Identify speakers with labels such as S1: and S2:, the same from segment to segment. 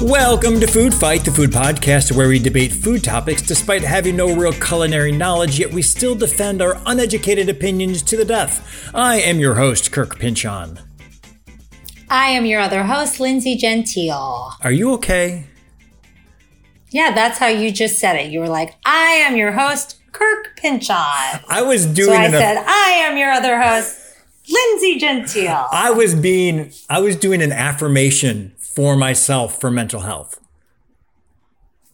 S1: Welcome to Food Fight, the food podcast where we debate food topics despite having no real culinary knowledge, yet we still defend our uneducated opinions to the death. I am your host, Kirk Pinchon.
S2: I am your other host, Lindsay Gentile.
S1: Are you okay?
S2: Yeah, that's how you just said it. You were like, I am your host, Kirk Pinchon.
S1: I was doing
S2: So I said, I am your other host, Lindsay Gentile.
S1: I was being I was doing an affirmation for myself for mental health.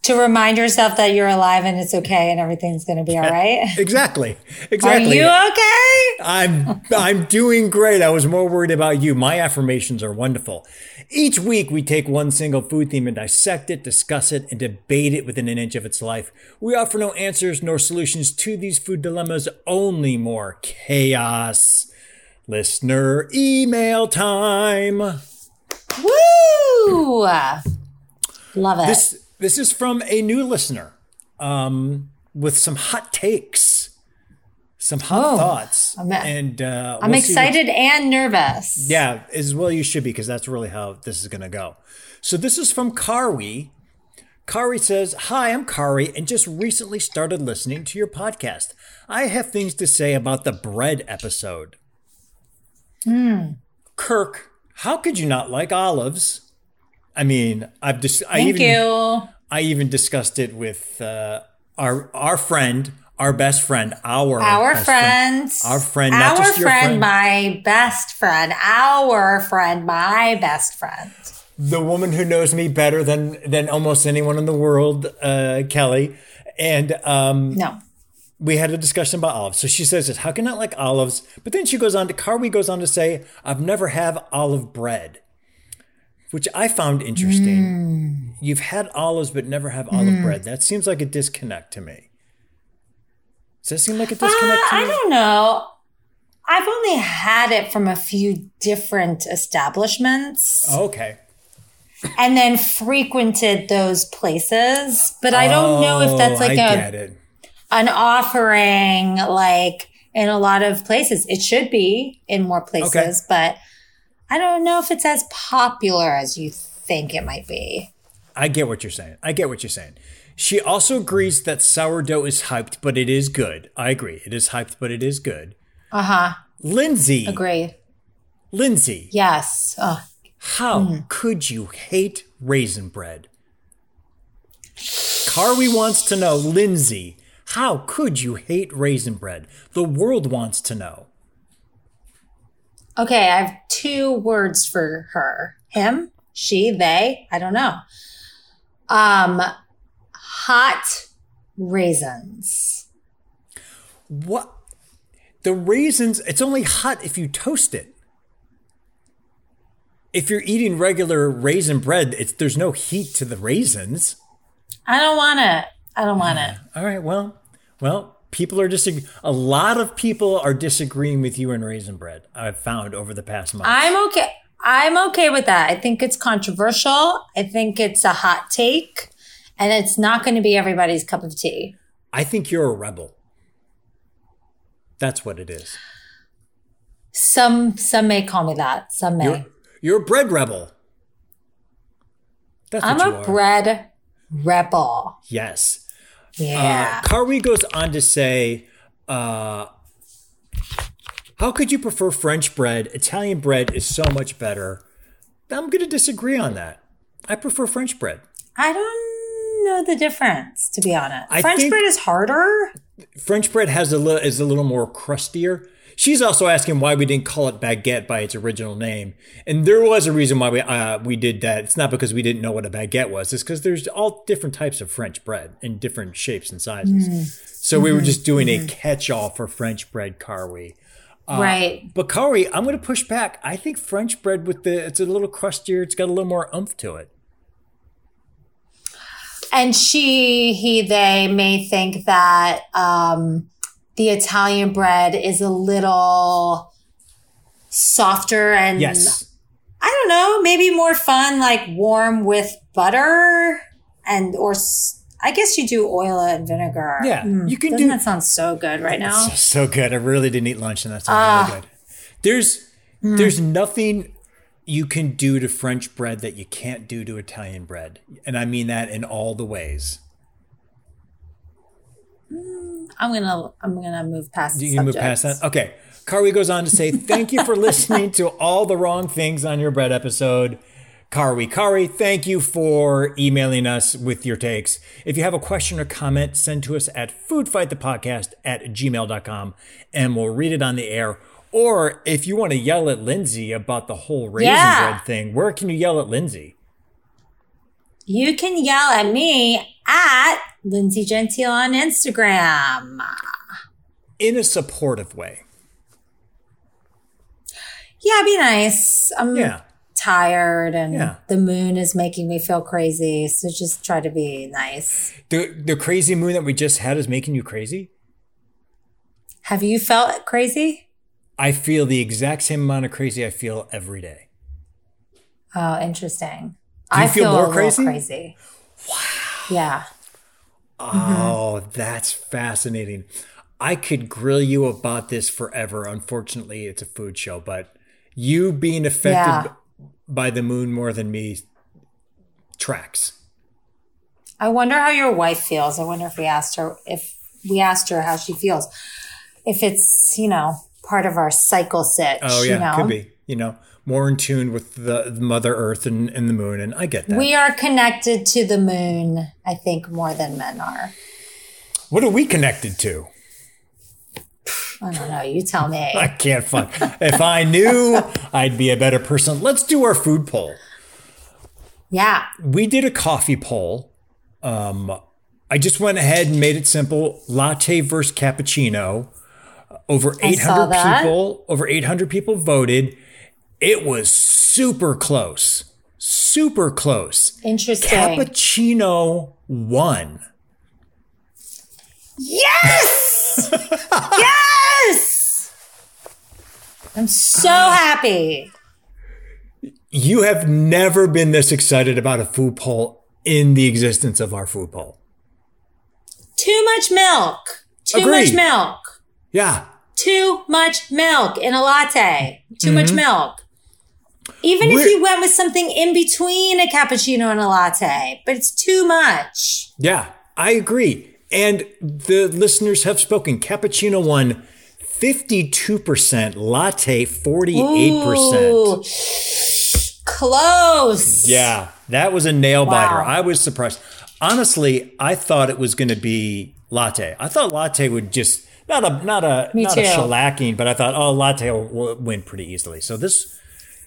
S2: to remind yourself that you're alive and it's okay and everything's going to be all right.
S1: Exactly. Exactly.
S2: Are you okay?
S1: I'm I'm doing great. I was more worried about you. My affirmations are wonderful. Each week we take one single food theme and dissect it, discuss it, and debate it within an inch of its life. We offer no answers nor solutions to these food dilemmas, only more chaos. Listener email time.
S2: Woo! Love it.
S1: This this is from a new listener, um, with some hot takes, some hot
S2: Oh,
S1: thoughts,
S2: I'm-
S1: and uh,
S2: I'm
S1: we'll see what-
S2: excited and nervous.
S1: Yeah, as well you should be because that's really how this is going to go. So this is from Kari. Kari says, "Hi, I'm Kari and just recently started listening to your podcast. I have things to say about the bread episode." Kirk, how could you not like olives? I mean, I've dis- I
S2: Thank
S1: even
S2: you.
S1: I even discussed it with uh, our our friend, our best friend, our
S2: Our
S1: friends,
S2: friend.
S1: Our friend, not
S2: Our
S1: just your friend.
S2: my best friend. Our friend, my best friend.
S1: the woman who knows me better than than almost anyone in the world, uh, Kelly, and um,
S2: No.
S1: we had a discussion about olives. So she says this: How can I like olives? But then she goes on to Carby goes on to say, "I've never have olive bread," which I found interesting. You've had olives but never have olive bread. That seems like a disconnect to me. Does that seem like a disconnect
S2: Uh,
S1: to
S2: I don't know. I've only had it from a few different establishments
S1: Oh, okay.
S2: and then frequented those places. But I don't know if that's
S1: Oh,
S2: like
S1: I
S2: a an offering like in a lot of places. It should be in more places, but I don't know if it's as popular as you think it might be.
S1: I get what you're saying. I get what you're saying. She also agrees that sourdough is hyped, but it is good. I agree. It is hyped, but it is good.
S2: Uh huh.
S1: Lindsay,
S2: Agree.
S1: Lindsay,
S2: Yes. Oh,
S1: how could you hate raisin bread? Carly wants to know, Lindsay, how could you hate raisin bread? The world wants to know.
S2: Okay, I have two words for her. Him, she, they, I don't know. Um hot raisins.
S1: What? The raisins, it's only hot if you toast it. If you're eating regular raisin bread, it's there's no heat to the raisins.
S2: I don't want it. I don't want it.
S1: All right, well, well, people are disagreeing. A lot of people are disagreeing with you in raisin bread. I've found over the past month.
S2: I'm okay. I'm okay with that. I think it's controversial. I think it's a hot take and it's not going to be everybody's cup of tea.
S1: I think you're a rebel. That's what it is.
S2: Some some may call me that. Some may.
S1: You're, you're a bread rebel. That's
S2: I'm a bread rebel.
S1: Yes.
S2: Yeah.
S1: Uh, goes on to say, uh, "How could you prefer French bread? Italian bread is so much better." I'm going to disagree on that. I prefer French bread.
S2: I don't know the difference, to be honest.
S1: I
S2: French bread is harder.
S1: French bread has a little is a little more crustier. She's also asking why we didn't call it baguette by its original name, and there was a reason why we uh, we did that. It's not because we didn't know what a baguette was. It's because there's all different types of French bread in different shapes and sizes. Mm-hmm. So we were mm-hmm. just doing a mm-hmm. catch-all for French bread, Carly.
S2: Uh, right.
S1: But Kari, I'm going to push back. I think French bread with the it's a little crustier. It's got a little more oomph to it.
S2: And she, he, they may think that um, the Italian bread is a little softer and
S1: Yes.
S2: I don't know, maybe more fun, like warm with butter and or I guess you do oil and vinegar.
S1: Yeah,
S2: Mm,
S1: you can
S2: doesn't
S1: do-
S2: that sounds so good right now?
S1: So, so good. I really didn't eat lunch, and that's
S2: Ah.
S1: really good. There's there's nothing you can do to French bread that you can't do to Italian bread, and I mean that in all the ways.
S2: Mm, I'm gonna I'm gonna move past.
S1: Do You can move past that. Okay. Carly goes on to say, "Thank you for listening to all the wrong things on your bread episode." Kari, Kari, thank you for emailing us with your takes. If you have a question or comment, send to us at foodfightthepodcast at gmail.com and we'll read it on the air. Or if you want to yell at Lindsay about the whole raisin
S2: Yeah.
S1: bread thing, where can you yell at Lindsay?
S2: You can yell at me at Lindsay Gentile on Instagram.
S1: In a supportive way.
S2: Yeah, be nice. I'm
S1: Yeah.
S2: tired and
S1: Yeah.
S2: the moon is making me feel crazy. So just try to be nice.
S1: The, the crazy moon that we just had is making you crazy?
S2: Have you felt crazy?
S1: I feel the exact same amount of crazy I feel every day.
S2: Oh, interesting. I
S1: feel
S2: feel,
S1: more crazy?
S2: crazy. Wow. Yeah.
S1: Oh, that's fascinating. I could grill you about this forever. Unfortunately, it's a food show, but you being affected
S2: Yeah.
S1: by the moon more than me tracks.
S2: I wonder how your wife feels. I wonder if we asked her if we asked her how she feels. If it's, you know, part of our cycle sitch.
S1: Oh, yeah,
S2: you know?
S1: could be. You know, more in tune with the, the Mother Earth and, and the moon. And I get that.
S2: We are connected to the moon, I think, more than men are.
S1: what are we connected to?
S2: I don't know. You tell me.
S1: I can't find. if I knew, I'd be a better person. Let's do our food poll.
S2: Yeah.
S1: we did a coffee poll. Um, I just went ahead and made it simple: latte versus cappuccino. Over 800 people, over 800 people voted. It was super close, super close.
S2: Interesting.
S1: Cappuccino won.
S2: yes! yes! I'm so uh, happy.
S1: You have never been this excited about a food poll in the existence of our food poll.
S2: Too much milk. Too
S1: Agreed.
S2: much milk.
S1: Yeah,
S2: Too much milk in a latte. Too much milk. Even if
S1: Mm-hmm. We're-
S2: you went with something in between a cappuccino and a latte, but it's too much.
S1: Yeah, I agree. And the listeners have spoken. Cappuccino won 52%, latte 48%.
S2: Ooh. Close.
S1: Yeah, that was a nail biter.
S2: Wow.
S1: I was surprised. Honestly, I thought it was going to be latte. I thought latte would just not a not a
S2: Me
S1: not
S2: too.
S1: a shellacking, but I thought oh latte will, win pretty easily. So this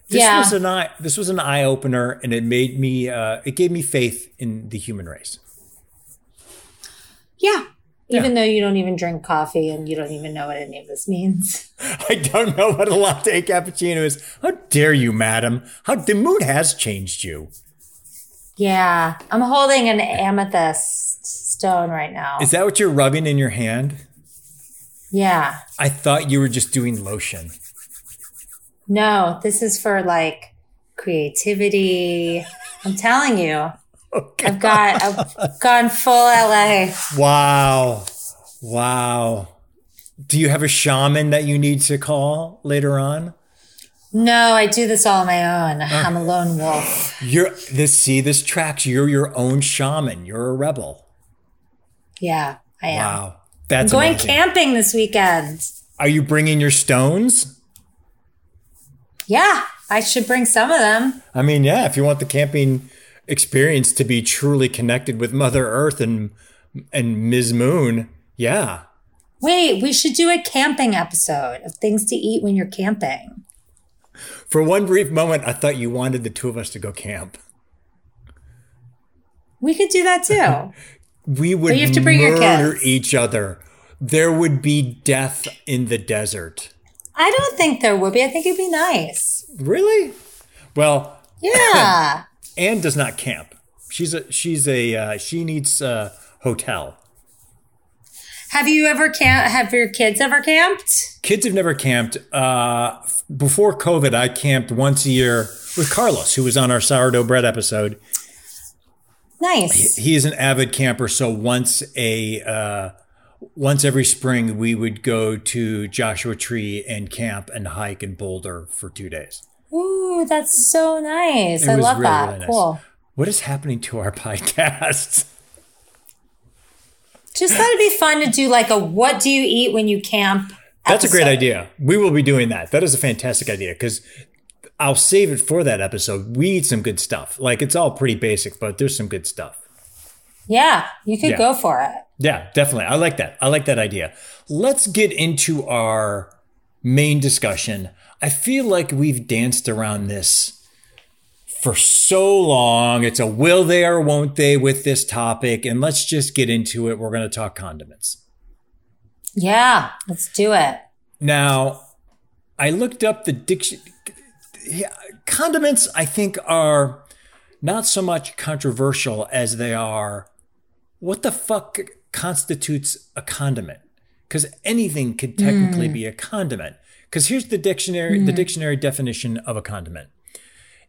S1: this
S2: Yeah.
S1: was an eye this was an eye opener, and it made me uh, it gave me faith in the human race.
S2: Yeah. Even though you don't even drink coffee and you don't even know what any of this means.
S1: I don't know what a latte cappuccino is. How dare you, madam? How the mood has changed you.
S2: Yeah. I'm holding an amethyst stone right now.
S1: Is that what you're rubbing in your hand?
S2: Yeah.
S1: I thought you were just doing lotion.
S2: No, this is for like creativity. I'm telling you.
S1: Okay.
S2: Oh, I've got I've gone full LA.
S1: Wow. Wow. Do you have a shaman that you need to call later on?
S2: No, I do this all on my own. Uh. I'm a lone wolf.
S1: You're this see this tracks. You're your own shaman. You're a rebel.
S2: Yeah, I am.
S1: Wow. That's
S2: Going
S1: amazing.
S2: camping this weekend.
S1: Are you bringing your stones?
S2: Yeah, I should bring some of them.
S1: I mean, yeah, if you want the camping experience to be truly connected with Mother Earth and and Ms. Moon, yeah.
S2: Wait, we should do a camping episode of things to eat when you're camping.
S1: For one brief moment, I thought you wanted the two of us to go camp.
S2: We could do that too.
S1: We would
S2: you have to bring
S1: murder each other. There would be death in the desert.
S2: I don't think there would be. I think it'd be nice.
S1: Really? Well,
S2: Yeah.
S1: Anne does not camp. She's a she's a uh, she needs a hotel.
S2: have you ever camp? Have your kids ever camped?
S1: Kids have never camped. Uh, before COVID, I camped once a year with Carlos, who was on our sourdough bread episode.
S2: Nice.
S1: He is an avid camper, so once a uh, once every spring we would go to Joshua Tree and camp and hike and boulder for two days.
S2: Ooh, that's so nice. It I love really, that. Really nice. Cool.
S1: What is happening to our podcast?
S2: Just thought it'd be fun to do like a what do you eat when you camp?
S1: That's episode. a great idea. We will be doing that. That is a fantastic idea because I'll save it for that episode. We need some good stuff. Like it's all pretty basic, but there's some good stuff.
S2: Yeah, you could yeah. go for it.
S1: Yeah, definitely. I like that. I like that idea. Let's get into our main discussion. I feel like we've danced around this for so long. It's a will they or won't they with this topic. And let's just get into it. We're going to talk condiments.
S2: Yeah, let's do it.
S1: Now, I looked up the diction. Yeah, condiments, I think, are not so much controversial as they are what the fuck constitutes a condiment? Because anything could technically mm. be a condiment. Because here's the dictionary, mm. the dictionary definition of a condiment.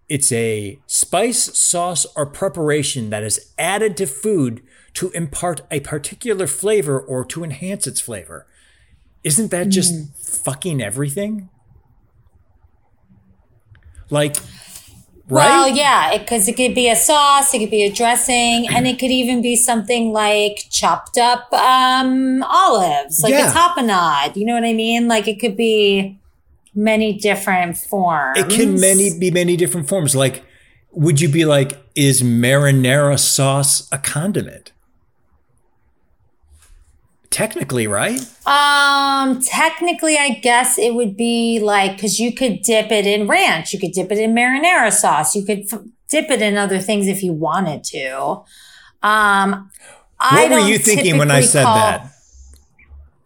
S1: It's a spice, sauce, or preparation that is added to food to impart a particular flavor or to enhance its flavor. Isn't that just mm. fucking everything? Like,
S2: Right? Well, yeah, because it, it, could be a sauce, it could be a dressing, and it could even be something like chopped up um, olives, like yeah. a tapenade. You know what I mean? Like it could be many different forms.
S1: It can many be many different forms. Like, would you be like, is marinara sauce a condiment? Technically, right?
S2: Um, technically, I guess it would be like because you could dip it in ranch, you could dip it in marinara sauce, you could f- dip it in other things if you wanted to. Um,
S1: what were you thinking when I said call, that?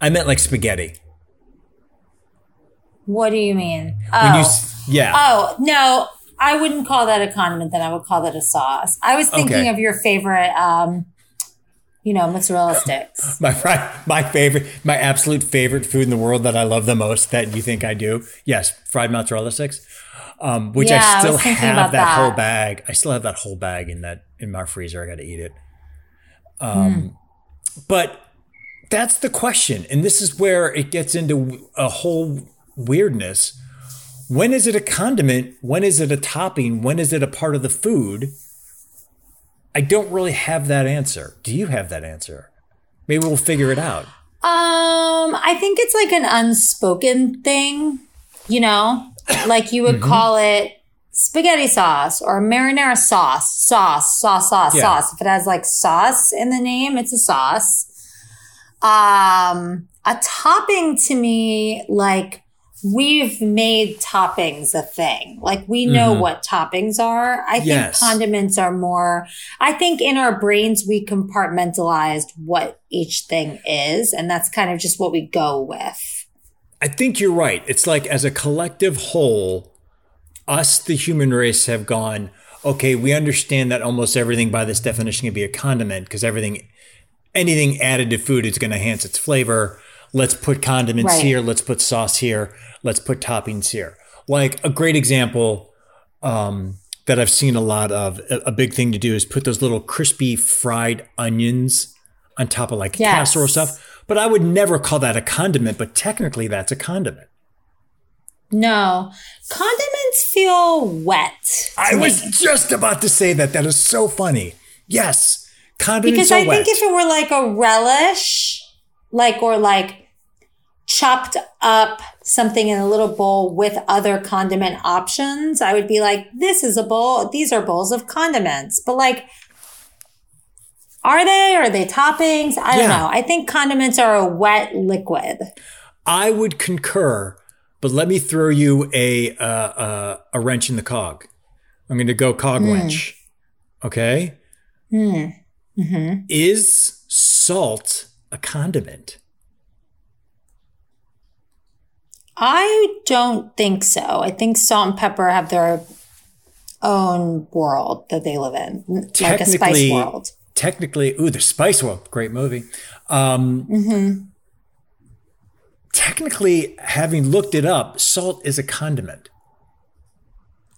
S1: I meant like spaghetti.
S2: What do you mean? Oh,
S1: you, yeah.
S2: Oh no, I wouldn't call that a condiment. Then I would call that a sauce. I was thinking okay. of your favorite. Um, you know, mozzarella sticks.
S1: my my favorite, my absolute favorite food in the world that I love the most. That you think I do? Yes, fried mozzarella sticks. Um, which yeah, I still I have that, that, whole bag. I still have that whole bag in that in my freezer. I got to eat it. Um, mm. but that's the question, and this is where it gets into a whole weirdness. When is it a condiment? When is it a topping? When is it a part of the food? I don't really have that answer. Do you have that answer? Maybe we'll figure it out.
S2: Um, I think it's like an unspoken thing, you know, like you would mm-hmm. call it spaghetti sauce or marinara sauce, sauce, sauce, sauce, yeah. sauce. If it has like sauce in the name, it's a sauce. Um, a topping to me, like we've made toppings a thing. Like we know mm-hmm. what toppings are. I yes. think condiments are more, I think in our brains, we compartmentalized what each thing is. And that's kind of just what we go with.
S1: I think you're right. It's like as a collective whole, us, the human race, have gone, okay, we understand that almost everything by this definition can be a condiment because everything, anything added to food is going to enhance its flavor. Let's put condiments right. here. Let's put sauce here let's put toppings here. Like a great example um, that I've seen a lot of, a, a, big thing to do is put those little crispy fried onions on top of like yes. casserole stuff. But I would never call that a condiment, but technically that's a condiment.
S2: No, condiments feel wet.
S1: I was just about to say that. That is so funny. Yes, condiments
S2: because I
S1: wet.
S2: think if it were like a relish, like or like chopped up something in a little bowl with other condiment options, I would be like, this is a bowl. These are bowls of condiments. But like, are they? Are they toppings? I don't know. I think condiments are a wet liquid.
S1: I would concur, but let me throw you a uh, uh, a wrench in the cog. I'm going to go cog mm. wrench. Okay.
S2: Mm. Mm-hmm.
S1: Is salt a condiment?
S2: I don't think so. I think salt and pepper have their own world that they live in, like a spice world.
S1: Technically, ooh, the Spice World, great movie. Um, mm-hmm. Technically, having looked it up, salt is a condiment.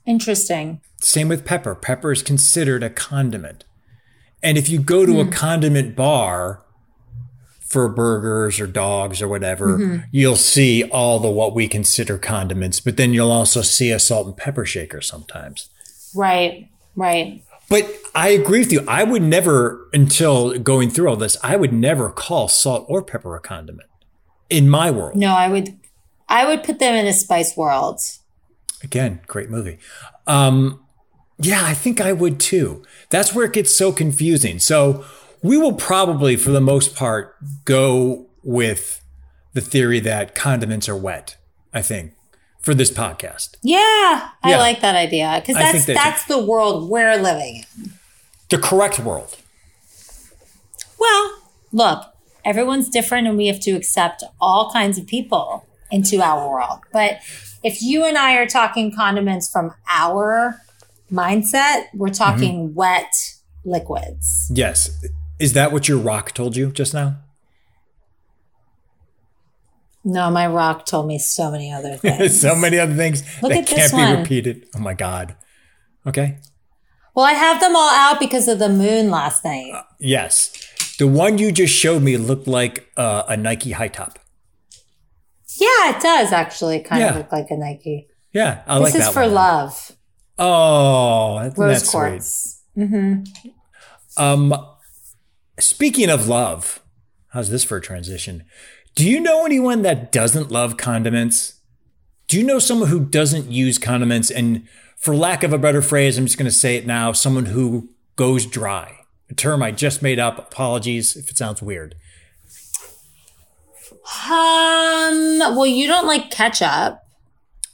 S2: Interesting.
S1: Same with pepper. Pepper is considered a condiment. And if you go to a condiment bar for burgers or dogs or whatever, you'll see all the what we consider condiments, but then you'll also see a salt and pepper shaker sometimes.
S2: Right. Right.
S1: But I agree with you. I would never, until going through all this, I would never call salt or pepper a condiment in my world.
S2: No, I would I would put them in a spice world.
S1: Again, great movie. Um, yeah, I think I would too. That's where it gets so confusing. So we will probably, for the most part, go with the theory that condiments are wet. I think for this podcast,
S2: Yeah, I like that idea because
S1: I
S2: that's that's the world we're living in.
S1: the correct world.
S2: Well, look, everyone's different and we have to accept all kinds of people into our world. But if you and I are talking condiments from our mindset, we're talking mm-hmm. wet liquids.
S1: Yes, is that what your rock told you just now?
S2: No, my rock told me so many other things.
S1: so many other things
S2: Look
S1: that
S2: at this
S1: can't be
S2: one.
S1: repeated. Oh my god. Okay.
S2: well, I have them all out because of the moon last night.
S1: Yes. The one you just showed me looked like uh, a Nike high top.
S2: Yeah, it does actually kind of look like a Nike.
S1: Yeah, I
S2: This
S1: like
S2: is for
S1: one.
S2: love.
S1: Oh, that-
S2: Rose
S1: that's
S2: quartz. hmm
S1: Um, speaking of love, how's this for a transition? Do you know anyone that doesn't love condiments? Do you know someone who doesn't use condiments? And for lack of a better phrase, I'm just going to say it now someone who goes dry. A term I just made up. Apologies if it sounds weird.
S2: Um. Well, you don't like ketchup.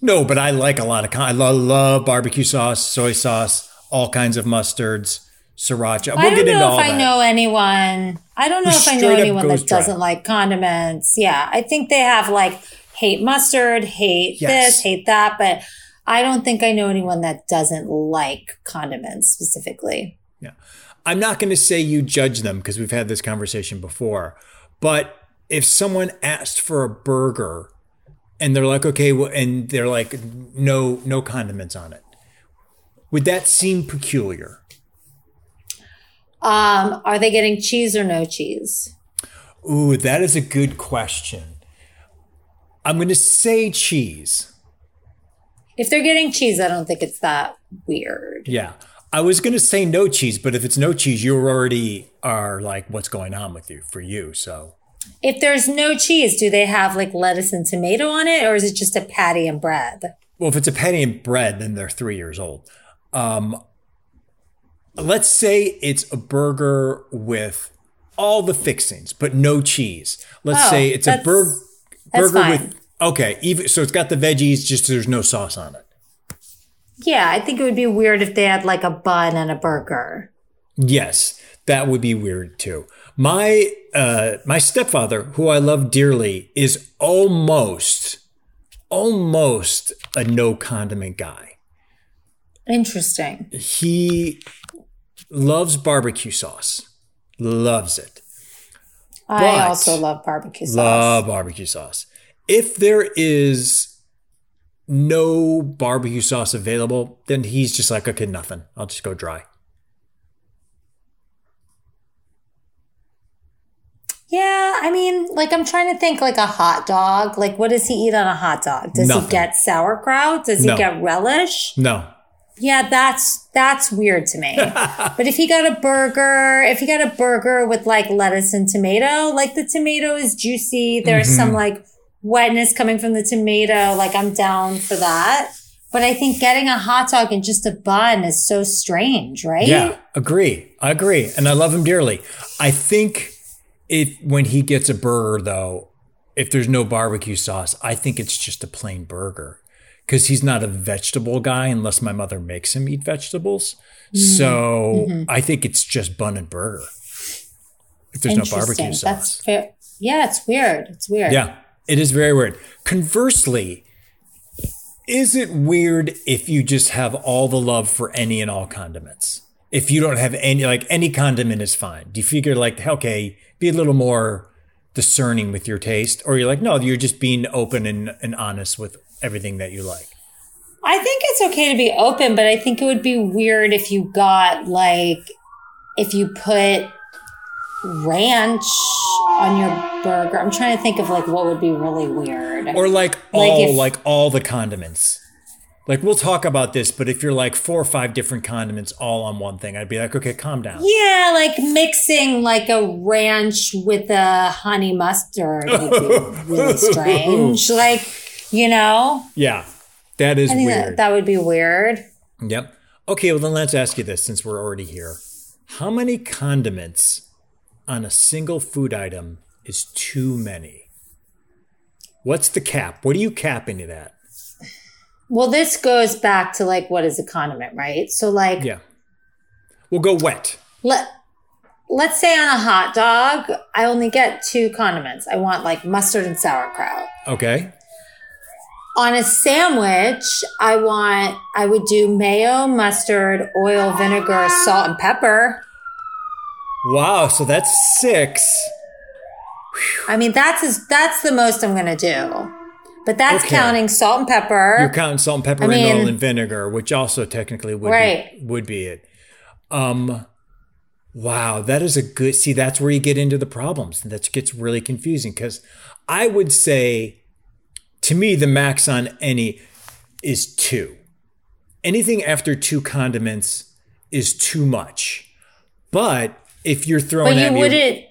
S1: No, but I like a lot of. Con- I love, love barbecue sauce, soy sauce, all kinds of mustards, sriracha. We'll
S2: I don't
S1: get into
S2: know if I
S1: that.
S2: know anyone. I don't know
S1: Who
S2: if I know anyone that
S1: dry.
S2: doesn't like condiments. Yeah, I think they have like hate mustard, hate
S1: Yes.
S2: this, hate that, but I don't think I know anyone that doesn't like condiments specifically.
S1: Yeah. I'm not going to say you judge them because we've had this conversation before. But if someone asked for a burger and they're like, okay, well, and they're like, no, no condiments on it, would that seem peculiar?
S2: Um, are they getting cheese or no cheese?
S1: Ooh, that is a good question. I'm going to say cheese.
S2: If they're getting cheese, I don't think it's that weird.
S1: Yeah. I was going to say no cheese, but if it's no cheese, you already are like, what's going on with you for you? So
S2: If there's no cheese, do they have like lettuce and tomato on it, or is it just a patty and bread?
S1: Well, if it's a patty and bread, then they're three years old. Um, let's say it's a burger with all the fixings, but no cheese. Let's
S2: Oh,
S1: say it's a bur- burger with okay, even so it's got the veggies, just there's no sauce on it.
S2: Yeah, I think it would be weird if they had like a bun and a burger.
S1: Yes, that would be weird too. My uh, my stepfather, who I love dearly, is almost almost a no condiment guy.
S2: Interesting.
S1: he loves barbecue sauce loves it But-
S2: I also love barbecue sauce.
S1: love barbecue sauce if there is no barbecue sauce available then he's just like okay nothing i'll just go dry
S2: Yeah, I mean, like I'm trying to think like a hot dog. Like what does he eat on a hot dog? Does
S1: Nothing.
S2: he get sauerkraut? Does
S1: No.
S2: he get relish?
S1: no
S2: Yeah, that's that's weird to me. but if he got a burger, if he got a burger with like lettuce and tomato, like the tomato is juicy, there's some mm-hmm. like wetness coming from the tomato, like I'm down for that. But I think getting a hot dog and just a bun is so strange, right?
S1: yeah agree. I agree. And i love him dearly. I think if when he gets a burger though if there's no barbecue sauce i think it's just a plain burger because he's not a vegetable guy unless my mother makes him eat vegetables mm-hmm. so mm-hmm. i think it's just bun and burger if there's no barbecue sauce
S2: That's fair. Yeah, it's weird. It's weird.
S1: yeah, it is very weird. Conversely, is it weird if you just have all the love for any and all condiments? If you don't have any, like any condiment is fine. Do you figure like, okay, be a little more discerning with your taste? Or you're like, no, you're just being open and, and honest with everything that you like.
S2: I think it's okay to be open, but I think it would be weird if you got like if you put ranch on your burger. I'm trying to think of like what would be really weird.
S1: Or like all if, like all the condiments. Like we'll talk about this, but if you're like four or five different condiments all on one thing, I'd be like, okay, calm down.
S2: Yeah, like mixing like a ranch with a honey mustard would be really strange. Like, you know?
S1: Yeah. That is weird.
S2: That, that would be weird.
S1: Yep. Okay, well then let's ask you this since we're already here. How many condiments on a single food item is too many? What's the cap? What are you capping it at?
S2: Well, this goes back to like what is a condiment, right? So like
S1: Yeah. We'll go wet.
S2: Let let's say on a hot dog, I only get two condiments. I want like mustard and sauerkraut.
S1: Okay.
S2: On a sandwich, I want I would do mayo, mustard, oil, vinegar, salt, and pepper.
S1: Wow, so that's six.
S2: I mean, that's as, that's the most I'm gonna do. But that's okay. counting salt and pepper.
S1: You're counting salt and pepper I mean, and oil and vinegar, which also technically would right. be, would be it. Um, wow, that is a good. See, that's where you get into the problems. That gets really confusing because I would say, to me, the max on any is two. Anything after two condiments is too much. But if you're throwing,
S2: but you wouldn't.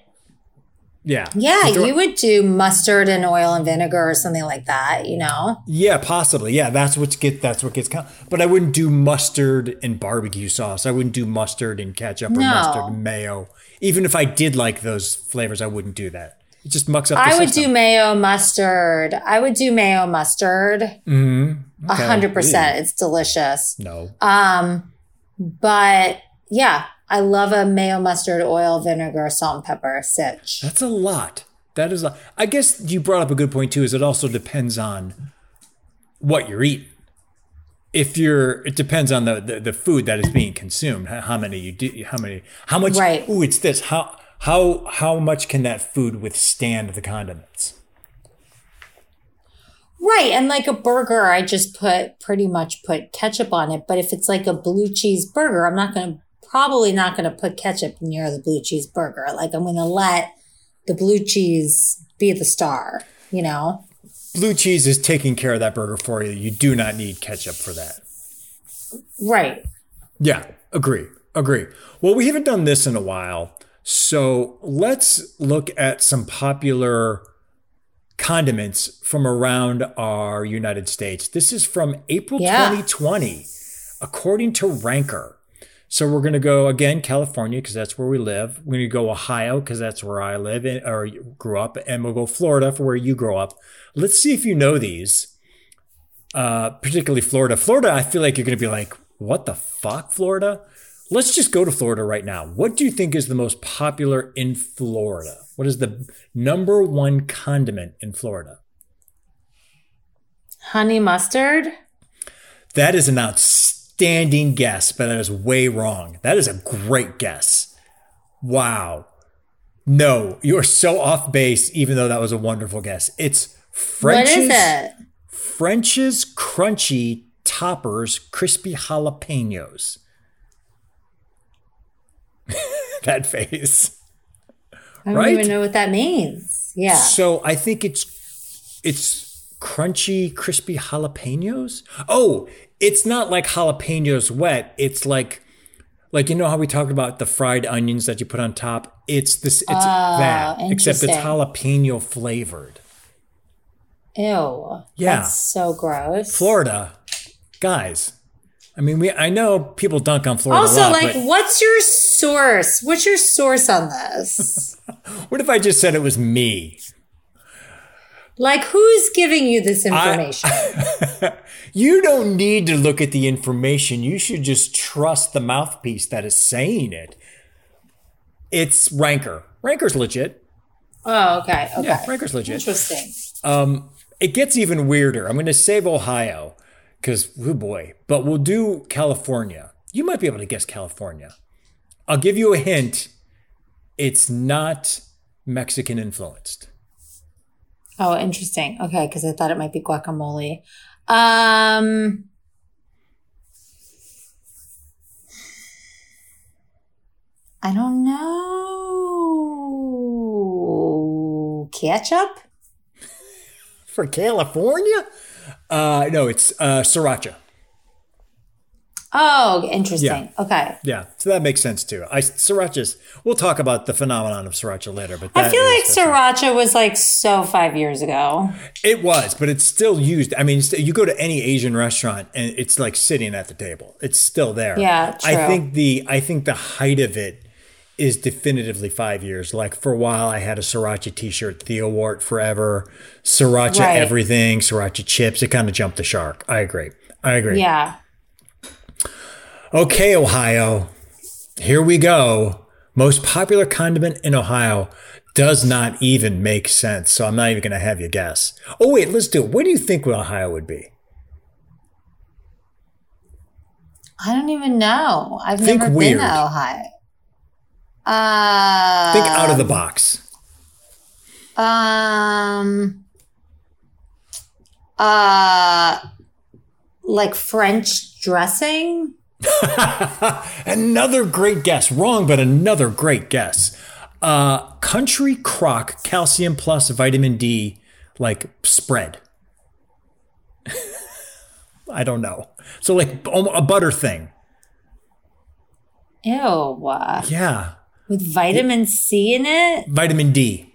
S1: Yeah.
S2: Yeah, you would do mustard and oil and vinegar or something like that, you know?
S1: Yeah, possibly. Yeah, that's what get that's what gets but I wouldn't do mustard and barbecue sauce. I wouldn't do mustard and ketchup or no. mustard and mayo. Even if I did like those flavors, I wouldn't do that. It just mucks up
S2: I
S1: would
S2: do mayo mustard. I would do mayo mustard.
S1: Mhm.
S2: A hundred percent. It's delicious.
S1: No.
S2: Um, but yeah, I love a mayo, mustard, oil, vinegar, salt, and pepper sitch.
S1: That's a lot. That is a. I guess you brought up a good point too. Is it also depends on what you're eating. If you're, it depends on the, the, the food that is being consumed. How many you do? How many? How much?
S2: Right.
S1: Oh, it's this. How how how much can that food withstand the condiments?
S2: Right. And like a burger, I just put pretty much put ketchup on it. But if it's like a blue cheese burger, I'm not going to probably not going to put ketchup near the blue cheese burger. Like I'm going to let the blue cheese be the star, you know?
S1: Blue cheese is taking care of that burger for you. You do not need ketchup for that.
S2: Right.
S1: Yeah, agree. Agree. Well, we haven't done this in a while. So let's look at some popular condiments from around our United States. This is from April yeah. 2020, according to Ranker. So we're going to go again California because that's where we live. We're going to go Ohio because that's where I live in, or grew up, and we'll go Florida for where you grow up. Let's see if you know these, uh, particularly Florida. Florida, I feel like you're going to be like, "What the fuck, Florida?" Let's just go to Florida right now. What do you think is the most popular in Florida? What is the number one condiment in Florida?
S2: Honey mustard.
S1: That is an outstanding guess, but that is way wrong. That is a great guess. Wow. No, you're so off base, even though that was a wonderful guess. It's French's. What is it? French's Crunchy Toppers Crispy Jalapenos. that face.
S2: I don't right? even know what that means. Yeah.
S1: So I think it's it's crunchy, crispy jalapenos. Oh, it's not like jalapenos wet. It's like like you know how we talked about the fried onions that you put on top. It's this. It's oh, that except it's jalapeno flavored.
S2: Ew. Yeah. That's so gross.
S1: Florida, guys. I mean, we. I know people dunk on Florida.
S2: Also,
S1: lot,
S2: like, what's your source? What's your source on this?
S1: what if I just said it was me?
S2: Like, who's giving you this information? I,
S1: you don't need to look at the information. You should just trust the mouthpiece that is saying it. It's Ranker. Ranker's legit.
S2: Oh, okay. Okay.
S1: Yeah, Ranker's legit.
S2: Interesting.
S1: Um, it gets even weirder. I'm going to save Ohio because, oh boy, but we'll do California. You might be able to guess California. I'll give you a hint. It's not Mexican influenced.
S2: Oh, interesting. Okay, because I thought it might be guacamole. Um, I don't know. Ketchup?
S1: For California? Uh, no, it's uh, sriracha.
S2: Oh, interesting. Okay.
S1: Yeah, so that makes sense too. I sriracha's. We'll talk about the phenomenon of sriracha later, but
S2: I feel like sriracha was like so five years ago.
S1: It was, but it's still used. I mean, you go to any Asian restaurant and it's like sitting at the table. It's still there.
S2: Yeah,
S1: I think the I think the height of it is definitively five years. Like for a while, I had a sriracha T-shirt, Theo wore it forever. Sriracha
S2: Right.
S1: everything, sriracha chips. It kind of jumped the shark. I agree. I agree.
S2: Yeah.
S1: Okay, Ohio. Here we go. Most popular condiment in Ohio does not even make sense. So I'm not even going to have you guess. Oh, wait, let's do it. What do you think Ohio would be?
S2: I don't even know. I've
S1: Think
S2: never
S1: weird.
S2: been to Ohio. Uh,
S1: Think out of the box.
S2: Um, uh, like French dressing.
S1: Another great guess. Wrong, but another great guess. Uh, country crock calcium plus vitamin D like spread. I don't know. So like a butter thing.
S2: Ew.
S1: Yeah.
S2: With vitamin C in it?
S1: Vitamin D.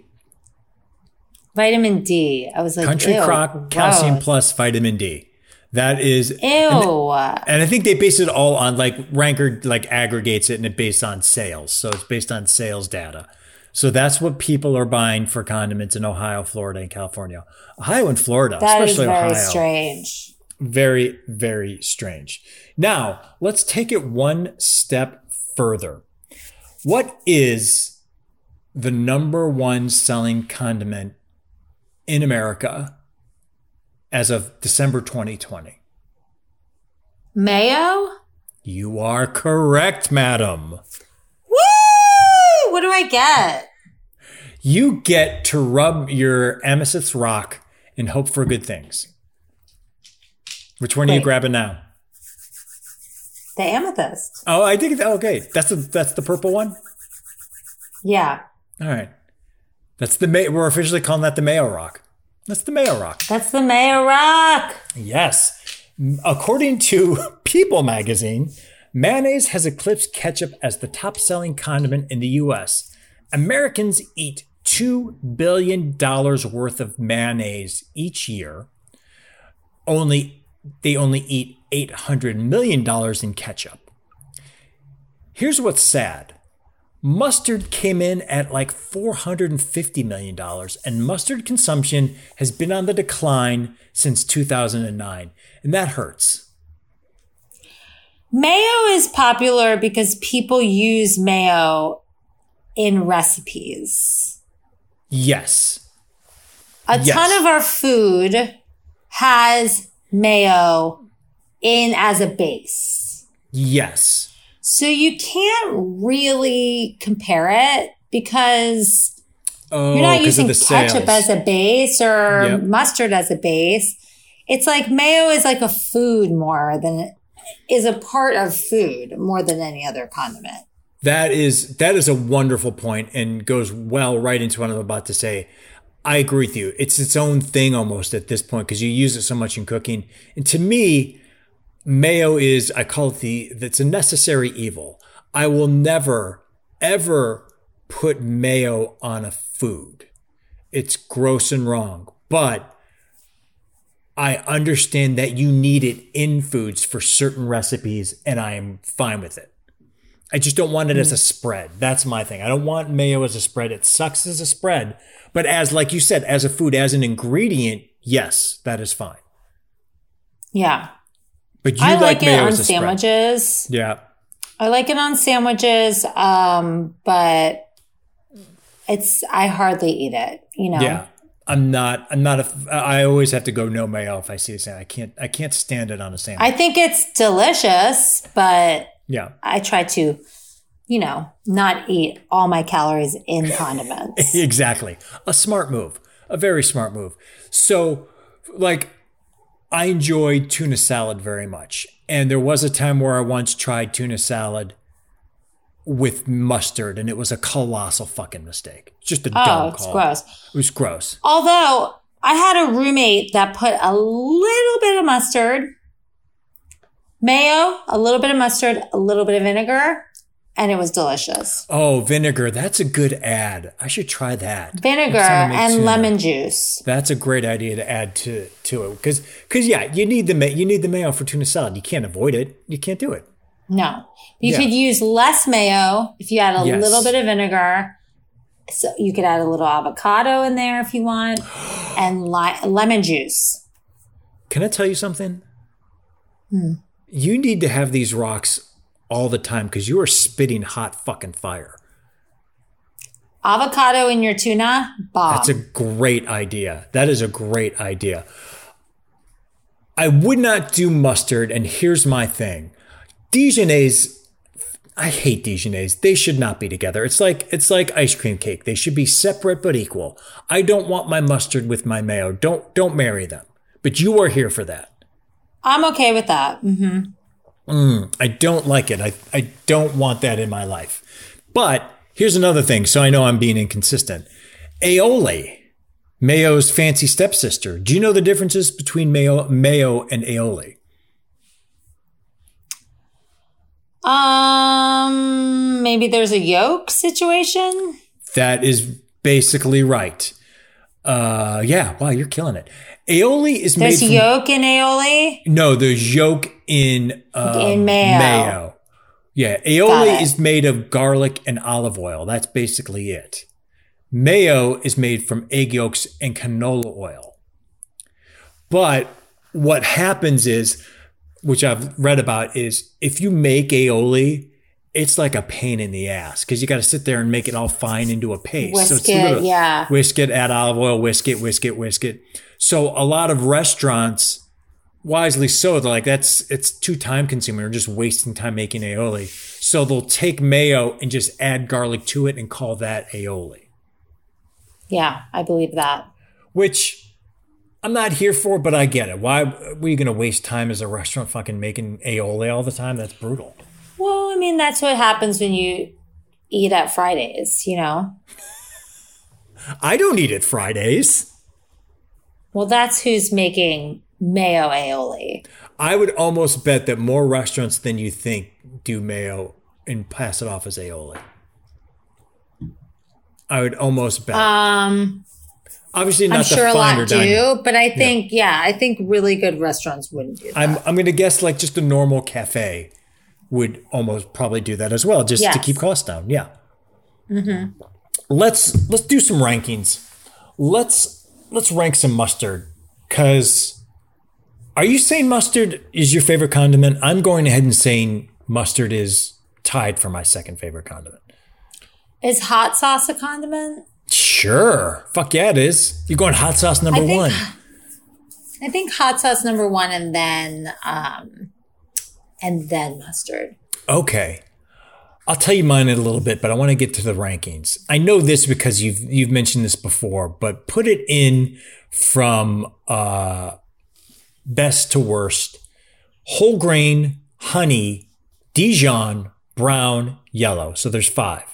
S2: Vitamin D. I was like,
S1: Country crock calcium
S2: gross.
S1: plus vitamin D. That is
S2: Ew.
S1: And I think they base it all on like Ranker like aggregates it and it based on sales. So it's based on sales data. So that's what people are buying for condiments in Ohio, Florida, and California. Ohio and Florida,
S2: That is
S1: especially
S2: very
S1: Ohio.
S2: strange.
S1: Very, very strange. Now, let's take it one step further. What is the number one selling condiment in America as of December 2020?
S2: Mayo?
S1: You are correct, madam.
S2: Woo! What do I get?
S1: You get to rub your amethyst rock and hope for good things. Which one are you grabbing now?
S2: The amethyst.
S1: Oh, I think okay. That's the that's the purple one.
S2: Yeah.
S1: All right. That's the May- we're officially calling that the Mayo Rock. That's the Mayo Rock.
S2: That's the Mayo Rock.
S1: Yes. According to People magazine, mayonnaise has eclipsed ketchup as the top selling condiment in the US. Americans eat $2 billion worth of mayonnaise each year. Only they only eat $800 million in ketchup. Here's what's sad. Mustard came in at like $450 million, and mustard consumption has been on the decline since 2009. And that hurts.
S2: Mayo is popular because people use mayo in recipes.
S1: Yes.
S2: A
S1: Yes.
S2: ton of our food has mayo in as a base.
S1: Yes.
S2: So you can't really compare it because
S1: Oh,
S2: you're not using ketchup as a base or
S1: Yep.
S2: mustard as a base. It's like mayo is like a food more than it is a part of food more than any other condiment.
S1: That is that is a wonderful point and goes well right into what I'm about to say. I agree with you. It's its own thing almost at this point because you use it so much in cooking. And to me, mayo is I call it the that's a necessary evil. I will never ever put mayo on a food. It's gross and wrong. But I understand that you need it in foods for certain recipes and I am fine with it. I just don't want it as a spread. That's my thing. I don't want mayo as a spread. It sucks as a spread. But as, like you said, as a food, as an ingredient, yes, that is fine.
S2: Yeah.
S1: But you
S2: I
S1: like,
S2: like, it
S1: mayo
S2: on
S1: a spread.
S2: sandwiches.
S1: Yeah.
S2: I like it on sandwiches, um, but it's I hardly eat it. You know.
S1: Yeah. I'm not, I'm not a, I always have to go no mayo if I see a sandwich. I can't, I can't stand it on a sandwich.
S2: I think it's delicious, but
S1: yeah.
S2: I try to, you know, not eat all my calories in condiments.
S1: Exactly. A smart move. A very smart move. So, like, I enjoy tuna salad very much. And there was a time where I once tried tuna salad with mustard, and it was a colossal fucking mistake. Just a dumb.
S2: Oh,
S1: dumb
S2: it's
S1: call.
S2: gross.
S1: It was gross.
S2: Although I had a roommate that put a little bit of mustard, mayo, a little bit of mustard, a little bit of vinegar, and it was delicious.
S1: Oh, vinegar. That's a good ad. I should try that.
S2: Vinegar
S1: Next time I make
S2: and
S1: tuna.
S2: lemon juice.
S1: That's a great idea to add to to it because because yeah, you need the you need the mayo for tuna salad. You can't avoid it. You can't do it.
S2: No, you
S1: Yeah.
S2: could use less mayo if you add a
S1: Yes.
S2: little bit of vinegar. So you could add a little avocado in there if you want, and li- lemon juice.
S1: Can I tell you something?
S2: Hmm.
S1: You need to have these rocks all the time because you are spitting hot fucking fire.
S2: Avocado in your tuna, bomb.
S1: That's a great idea. That is a great idea. I would not do mustard, and here's my thing. Dijonnaise, I hate Dijonnaise. They should not be together. It's like it's like ice cream cake. They should be separate but equal. I don't want my mustard with my mayo. Don't don't marry them. But you are here for that.
S2: I'm okay with that. Mm-hmm. Hmm
S1: I don't like it. I, I don't want that in my life. But here's another thing. So I know I'm being inconsistent. Aioli, Mayo's fancy stepsister. Do you know the differences between mayo, mayo and aioli?
S2: Um, maybe there's a yolk situation.
S1: That is basically right. Uh, yeah. Wow, you're killing it. Aioli is
S2: There's
S1: made from
S2: yolk in aioli.
S1: no. There's yolk in um,
S2: In mayo.
S1: mayo. Yeah, aioli is made of garlic and olive oil. That's basically it. Mayo is made from egg yolks and canola oil. But what happens is, which I've read about, is if you make aioli, it's like a pain in the ass because you got to sit there and make it all fine into a paste.
S2: Whisk it, yeah.
S1: Whisk it, add olive oil, whisk it, whisk it, whisk it. So a lot of restaurants, wisely so, they're like, that's it's too time consuming. We're just wasting time making aioli. So they'll take mayo and just add garlic to it and call that aioli.
S2: Yeah, I believe that.
S1: Which I'm not here for, but I get it. Why were you going to waste time as a restaurant fucking making aioli all the time? That's brutal.
S2: Well, I mean, that's what happens when you eat at Fridays, you know?
S1: I don't eat it Fridays.
S2: Well, that's who's making mayo aioli.
S1: I would almost bet that more restaurants than you think do mayo and pass it off as aioli. I would almost bet.
S2: Um,
S1: Obviously, not
S2: I'm
S1: the
S2: sure a lot do, but I think, yeah. I think really good restaurants wouldn't do that.
S1: I'm I'm going to guess like just a normal cafe would almost probably do that as well, just to keep costs down. Yeah. Let's let's do some rankings. Let's let's rank some mustard because are you saying mustard is your favorite condiment? I'm going ahead and saying mustard is tied for my second favorite condiment.
S2: Is hot sauce a condiment?
S1: Sure. Fuck yeah, it is. You're going hot sauce number
S2: I think-
S1: one.
S2: I think hot sauce number one, and then um, and then mustard.
S1: Okay. I'll tell you mine in a little bit, but I want to get to the rankings. I know this because you've you've mentioned this before, but put it in from uh, best to worst. Whole grain, honey, Dijon, brown, yellow. So there's five.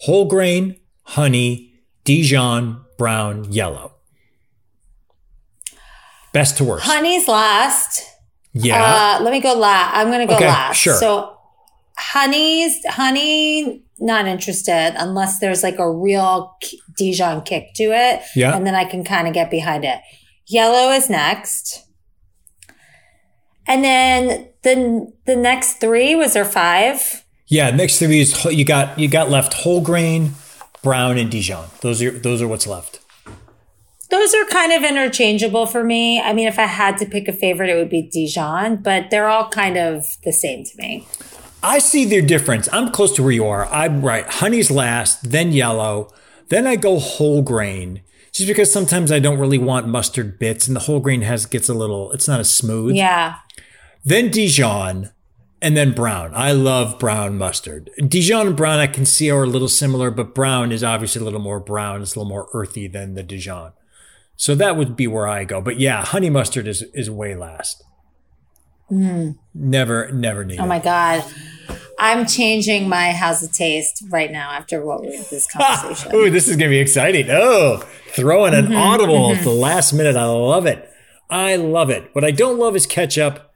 S1: Whole grain, honey, Dijon, brown, yellow. Best to worst.
S2: Honey's last.
S1: Yeah.
S2: Uh, let me go last. I'm going to go
S1: Okay,
S2: last.
S1: sure.
S2: So, honey's honey, not interested unless there's like a real Dijon kick to it.
S1: Yeah.
S2: And then I can kind of get behind it. Yellow is next. And then the the next three was there five?
S1: Yeah, next three is you got you got left whole grain, brown, and Dijon. Those are those are what's left.
S2: Those are kind of interchangeable for me. I mean, if I had to pick a favorite, it would be Dijon, but they're all kind of the same to me.
S1: I see their difference. I'm close to where you are. I'm right. Honey's last, then yellow, then I go whole grain. Just because sometimes I don't really want mustard bits, and the whole grain has gets a little. It's not as smooth.
S2: Yeah.
S1: Then Dijon, and then brown. I love brown mustard. Dijon and brown I can see are a little similar, but brown is obviously a little more brown. It's a little more earthy than the Dijon. So that would be where I go. But yeah, honey mustard is is way last. Mm-hmm. Never, never need
S2: Oh my God. I'm changing my house of taste right now after what we this ah, conversation.
S1: Ooh, this is gonna be exciting. Oh, throwing an mm-hmm, audible at the mm-hmm. last minute. I love it. I love it. What I don't love is ketchup.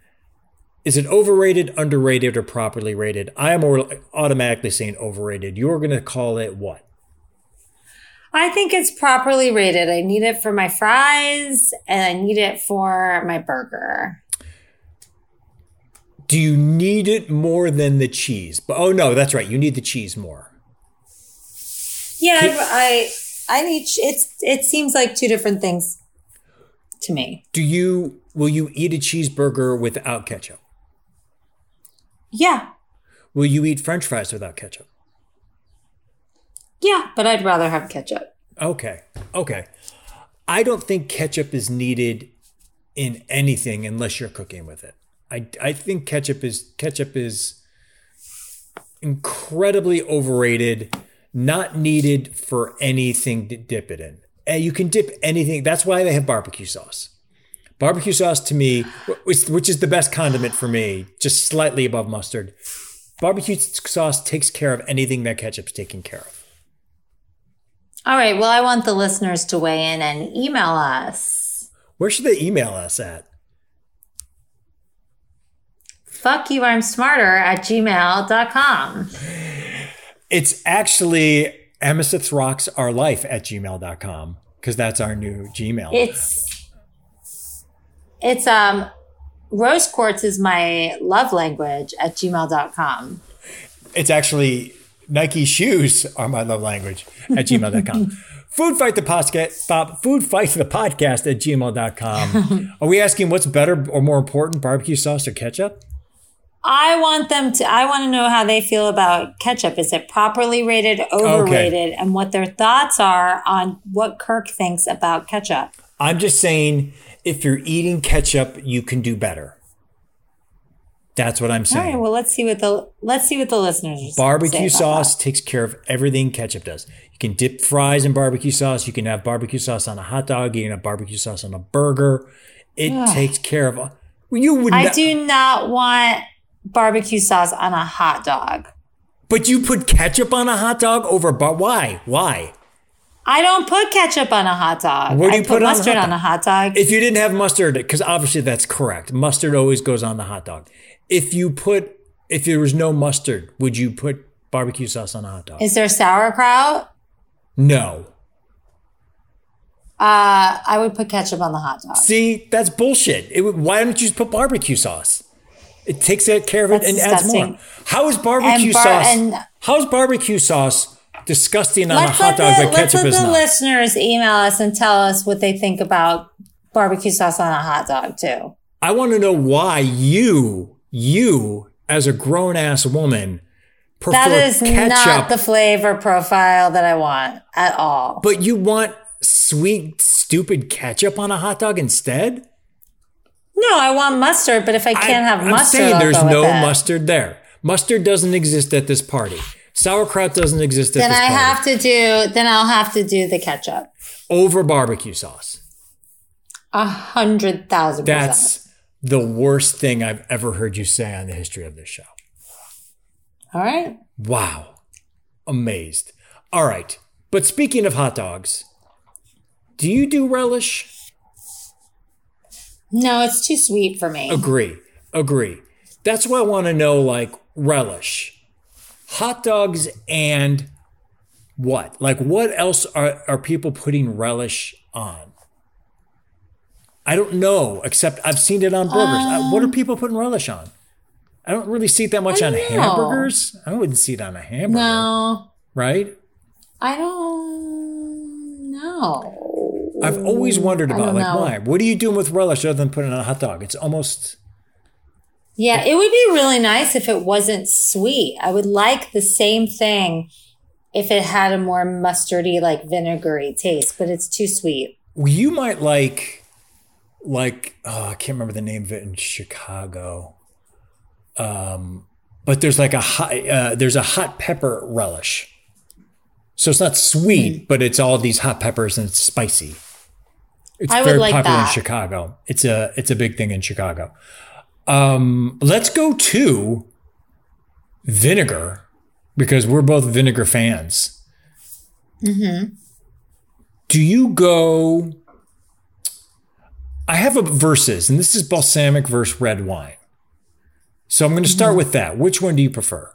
S1: Is it overrated, underrated, or properly rated? I am automatically saying overrated. You're gonna call it what?
S2: I think it's properly rated. I need it for my fries and I need it for my burger.
S1: Do you need it more than the cheese? But oh no, that's right. You need the cheese more.
S2: Yeah, I I need it's it seems like two different things to me.
S1: Do you will you eat a cheeseburger without ketchup?
S2: Yeah.
S1: Will you eat french fries without ketchup?
S2: Yeah, but I'd rather have ketchup.
S1: Okay. Okay. I don't think ketchup is needed in anything unless you're cooking with it. I, I think ketchup is ketchup is incredibly overrated, not needed for anything to dip it in. And you can dip anything. That's why they have barbecue sauce. Barbecue sauce to me, which, which is the best condiment for me, just slightly above mustard. Barbecue sauce takes care of anything that ketchup's taking care of.
S2: All right. Well, I want the listeners to weigh in and email us.
S1: Where should they email us at?
S2: Fuck you, I'm smarter at gmail.com.
S1: It's actually Amethyst Rocks Our Life at gmail.com because that's our new Gmail.
S2: It's it's um rose quartz is my love language at gmail.com.
S1: It's actually Nike shoes are my love language at gmail.com. Food Fight the podcast, Food Fight the podcast at gmail.com. Are we asking what's better or more important, barbecue sauce or ketchup?
S2: I want them to, I want to know how they feel about ketchup. Is it properly rated, overrated, and what their thoughts are on what Kirk thinks about ketchup?
S1: I'm just saying if you're eating ketchup, you can do better. That's what I'm saying.
S2: right. Well, let's see what the let's see what the listeners
S1: Barbecue sauce
S2: that.
S1: takes care of everything ketchup does. You can dip fries in barbecue sauce. You can have barbecue sauce on a hot dog. You can have barbecue sauce on a burger. It
S2: Ugh.
S1: takes care of. You would,
S2: I
S1: not,
S2: do not want barbecue sauce on a hot dog.
S1: but you put ketchup on a hot dog over. Bar- why? Why?
S2: I don't put ketchup on a hot dog.
S1: What do
S2: I
S1: you put on a
S2: mustard on a hot dog?
S1: If you didn't have mustard, because obviously that's correct. Mustard always goes on the hot dog. If you put, if there was no mustard, would you put barbecue sauce on a hot dog?
S2: Is there sauerkraut?
S1: no.
S2: Uh, I would put ketchup on the hot dog.
S1: See, that's bullshit. It, would- why don't you just put barbecue sauce? It takes care of it
S2: That's
S1: and adds more. How is barbecue
S2: bar-
S1: sauce?
S2: and-
S1: how is barbecue sauce disgusting on a
S2: Let's
S1: hot
S2: let,
S1: dog,
S2: the,
S1: but
S2: let's
S1: ketchup
S2: let
S1: is
S2: the
S1: not?
S2: listeners email us and tell us what they think about barbecue sauce on a hot dog too.
S1: I want to know why you, you as a grown ass woman, prefer
S2: That is
S1: ketchup,
S2: not the flavor profile that I want at all.
S1: but you want sweet, stupid ketchup on a hot dog instead.
S2: no, I want mustard, but if I can't have
S1: I'm
S2: mustard,
S1: saying
S2: I'll
S1: there's no mustard there. Mustard doesn't exist at this party. Sauerkraut doesn't exist at
S2: Then
S1: this
S2: I
S1: party.
S2: have to do. Then I'll have to do the ketchup.
S1: over barbecue sauce.
S2: A hundred thousand percent.
S1: That's the worst thing I've ever heard you say on the history of this show.
S2: All right.
S1: Wow. Amazed. All right. But speaking of hot dogs, do you do relish?
S2: No, it's too sweet for me.
S1: Agree. Agree. That's why I want to know like relish. Hot dogs and what? Like what else are, are people putting relish on? I don't know, except I've seen it on burgers. Uh, what are people putting relish on? I don't really see it that much on
S2: know.
S1: hamburgers. I wouldn't see it on a hamburger,
S2: No,
S1: right?
S2: I don't know.
S1: I've always wondered about like
S2: know.
S1: why. What are you doing with relish other than putting it on a hot dog? It's almost
S2: Yeah, it would be really nice if it wasn't sweet. I would like the same thing if it had a more mustardy, like vinegary taste, but it's too sweet.
S1: you might like like oh, I can't remember the name of it in Chicago. Um, but there's like a hot uh, there's a hot pepper relish. So it's not sweet,
S2: Hmm.
S1: but it's all these hot peppers and it's spicy. It's
S2: I
S1: very
S2: like
S1: popular in. Chicago. It's a it's a big thing in Chicago. Um, let's go to vinegar because we're both vinegar fans.
S2: Mm-hmm.
S1: Do you go? I have a verses, and this is balsamic versus red wine. So I'm going to start
S2: Mm-hmm.
S1: with that. Which one do you prefer?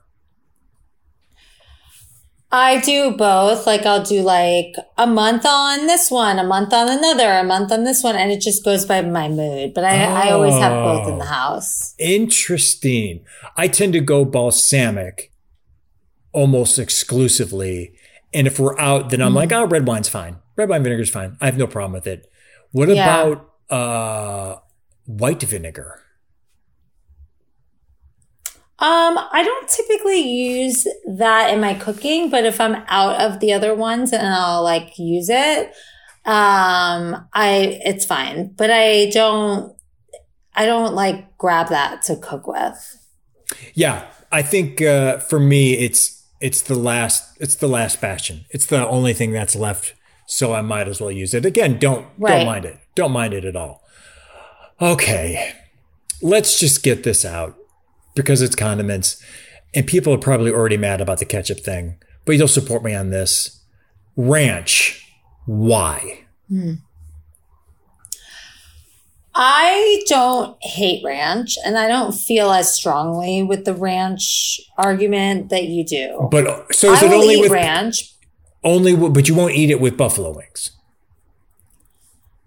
S2: I do both. Like I'll do like a month on this one, a month on another, a month on this one, and it just goes by my mood. But I, I always have both in the
S1: Oh.
S2: house.
S1: Interesting. I tend to go balsamic almost exclusively. And if we're out, then I'm like, oh, red wine's fine. Red wine vinegar's fine. I have no problem with it. What
S2: Yeah.
S1: about uh, white vinegar?
S2: Um, I don't typically use that in my cooking, but if I'm out of the other ones and I'll like use it, um, I it's fine. But I don't I don't like grab that to cook with.
S1: Yeah, I think uh, for me, it's it's the last it's the last bastion. It's the only thing that's left, so I might as well use it. Again, don't
S2: Right.
S1: don't mind it. Don't mind it at all. Okay, let's just get this out because it's condiments, and people are probably already mad about the ketchup thing, but you'll support me on this. Ranch, why? Hmm.
S2: I don't hate ranch and I don't feel as strongly with the ranch argument that you do.
S1: But so is
S2: I
S1: it only with
S2: ranch.
S1: only? But you won't eat it with buffalo wings.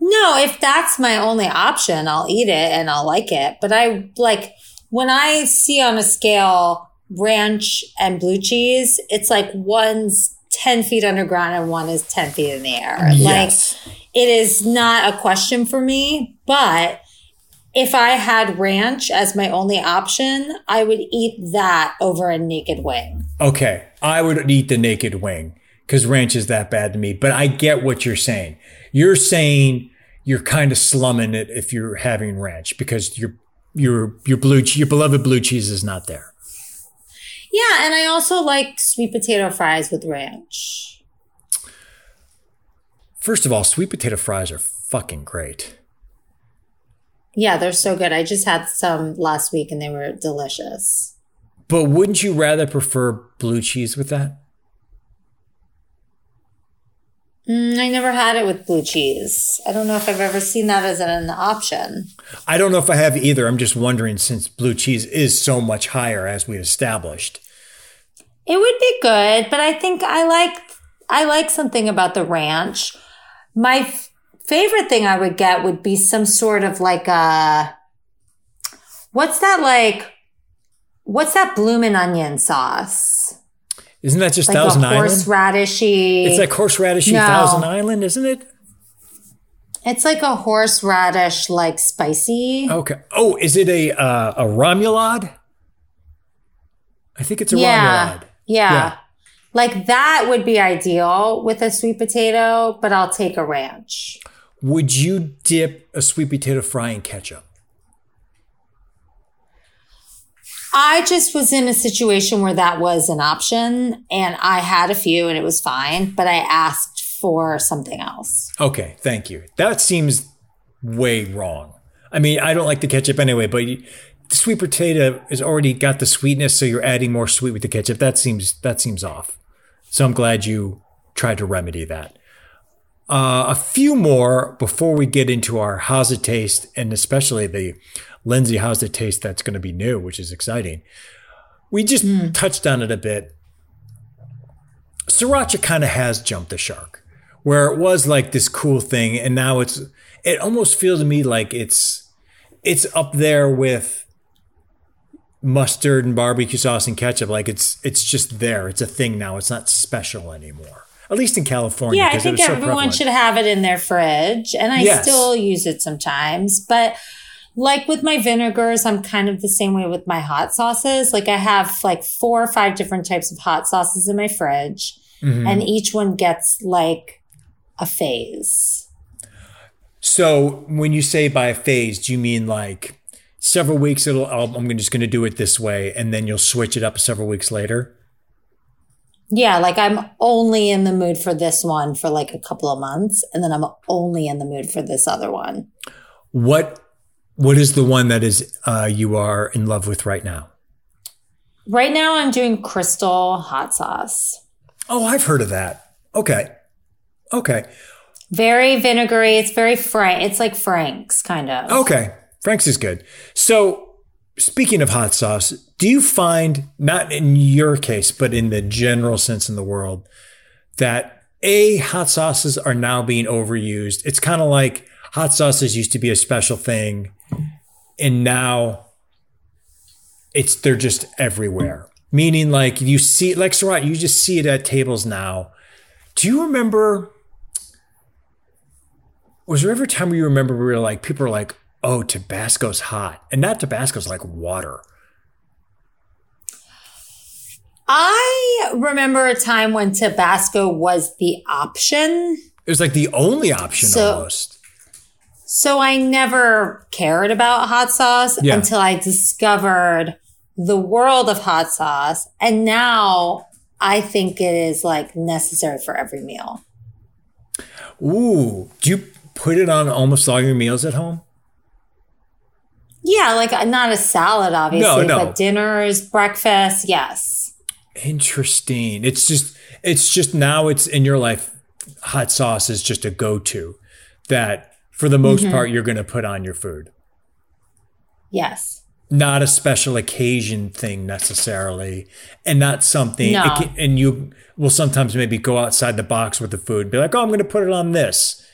S2: No, if that's my only option, I'll eat it and I'll like it. But I like when I see on a scale ranch and blue cheese, it's like one's 10 feet underground and one is 10 feet in the air.
S1: Yes.
S2: Like it is not a question for me. But if I had ranch as my only option, I would eat that over a naked wing.
S1: Okay, I would eat the naked wing because ranch is that bad to me. But I get what you're saying. You're saying you're kind of slumming it if you're having ranch because your your your blue your beloved blue cheese is not there.
S2: Yeah. And I also like sweet potato fries with ranch.
S1: First of all, sweet potato fries are fucking great.
S2: Yeah, they're so good. I just had some last week and they were delicious.
S1: But wouldn't you rather prefer blue cheese with that?
S2: Mm, I never had it with blue cheese. I don't know if I've ever seen that as an option.
S1: I don't know if I have either. I'm just wondering since blue cheese is so much higher as we established.
S2: It would be good, but I think I like I like something about the ranch. My f- favorite thing I would get would be some sort of like a what's that like? What's that bloomin' onion sauce?
S1: Isn't that just
S2: Like
S1: Thousand Island?
S2: horseradishy.
S1: It's like horseradishy
S2: No.
S1: Thousand Island, isn't it?
S2: It's like a horseradish, like spicy.
S1: Okay. Oh, is it a uh, a remoulade? I think it's a
S2: yeah,
S1: remoulade.
S2: yeah.
S1: Yeah.
S2: Like that would be ideal with a sweet potato, but I'll take a ranch.
S1: Would you dip a sweet potato fry in ketchup?
S2: I just was in a situation where that was an option and I had a few and it was fine, but I asked for something else.
S1: Okay, thank you. That seems way wrong. I mean, I don't like the ketchup anyway, but the sweet potato has already got the sweetness, so you're adding more sweet with the ketchup. That seems that seems off. So I'm glad you tried to remedy that. Uh, a few more before we get into our how's it taste, and especially the Lindsay how's it taste that's going to be new, which is exciting. We just hmm. touched on it a bit. Sriracha kind of has jumped the shark, where it was like this cool thing, and now it's it almost feels to me like it's it's up there with mustard and barbecue sauce and ketchup. Like it's it's just there. It's a thing now. It's not special anymore. At least in California.
S2: Yeah, I think
S1: so
S2: everyone should have it in their fridge, and I
S1: Yes.
S2: still use it sometimes. But like with my vinegars, I'm kind of the same way with my hot sauces. Like I have like four or five different types of hot sauces in my fridge,
S1: Mhm.
S2: and each one gets like a phase.
S1: So when you say by a phase, do you mean like several weeks? It'll I'll, I'm just going to do it this way, and then you'll switch it up several weeks later.
S2: Yeah, like I'm only in the mood for this one for like a couple of months, and then I'm only in the mood for this other one.
S1: What what is the one that is uh, you are in love with right now?
S2: Right now, I'm doing crystal hot sauce.
S1: Oh, I've heard of that. Okay. Okay.
S2: Very vinegary. It's very frank. It's like Frank's kind of.
S1: Okay. Frank's is good. So, speaking of hot sauce, do you find, not in your case, but in the general sense in the world, that A, hot sauces are now being overused? It's kind of like hot sauces used to be a special thing, and now it's they're just everywhere. Meaning, like you see, like Surratt, you just see it at tables now. Do you remember? Was there ever a time where you remember we were like, people are like, oh, Tabasco's hot. And not Tabasco's like water.
S2: I remember a time when Tabasco was the option.
S1: It was like the only option
S2: So-
S1: almost.
S2: So I never cared about hot sauce
S1: Yeah.
S2: until I discovered the world of hot sauce. And now I think it is like necessary for every meal.
S1: Ooh. Do you put it on almost all your meals at home?
S2: Yeah, like uh, not a salad, obviously,
S1: no.
S2: but dinners, breakfast, yes.
S1: Interesting. It's just it's just now it's in your life hot sauce is just a go-to that for the most mm-hmm. part you're going to put on your food.
S2: Yes.
S1: Not a special occasion thing necessarily and not something
S2: No.
S1: can, and you will sometimes maybe go outside the box with the food be like, "Oh, I'm going to put it on this."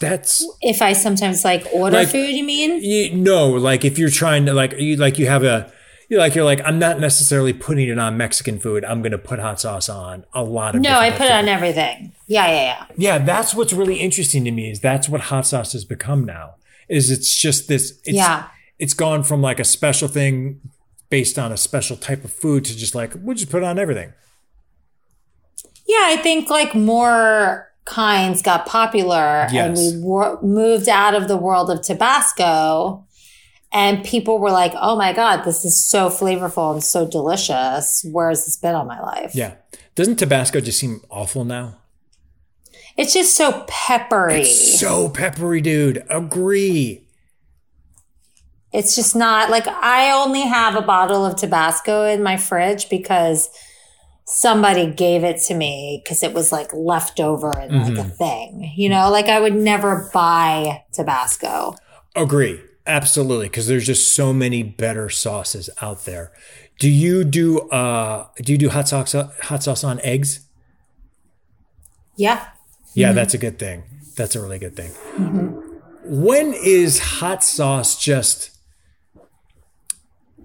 S1: That's
S2: If I sometimes like order
S1: Like-
S2: food, you mean?
S1: you no, like if you're trying to like you like you have a you like you're like I'm not necessarily putting it on Mexican food. I'm going to put hot sauce on a lot of
S2: No, I put it on everything. Yeah, yeah, yeah.
S1: Yeah, that's what's really interesting to me is that's what hot sauce has become now. Is it's just this it's
S2: Yeah.
S1: it's gone from like a special thing based on a special type of food to just like we'll just put it on everything.
S2: Yeah, I think like more kinds got popular and we wor- moved out of the world of Tabasco. And people were like, oh my God, this is so flavorful and so delicious. Where has this been all my life?
S1: Yeah. Doesn't Tabasco just seem awful now?
S2: It's just so peppery. It's,
S1: So peppery, dude. Agree.
S2: It's just not like I only have a bottle of Tabasco in my fridge because somebody gave it to me because it was like leftover and like
S1: Mm-hmm.
S2: a thing. You know, like I would never buy Tabasco.
S1: Agree. Absolutely, because there's just so many better sauces out there. Do you do uh do you do hot sauce hot sauce on eggs?
S2: Yeah.
S1: Yeah, that's a good thing. That's a really good thing. When is hot sauce just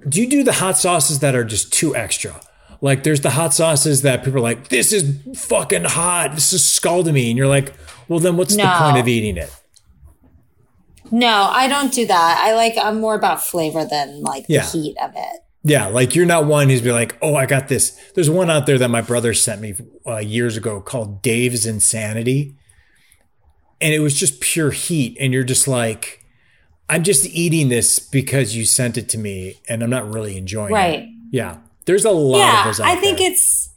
S1: Do you do the hot sauces that are just too extra? Like there's the hot sauces that people are like, this is fucking hot. This is scalding me. And you're like, well then what's the point of eating it?
S2: No, I don't do that. I like I'm more about flavor than like
S1: Yeah.
S2: the heat of it.
S1: Yeah, like you're not one who's be like, oh, I got this. There's one out there that my brother sent me uh, years ago called Dave's Insanity, and it was just pure heat. And you're just like, I'm just eating this because you sent it to me, and I'm not really enjoying it.
S2: Right.
S1: Yeah, there's a lot of
S2: Yeah,
S1: those. Out
S2: I think
S1: there.
S2: it's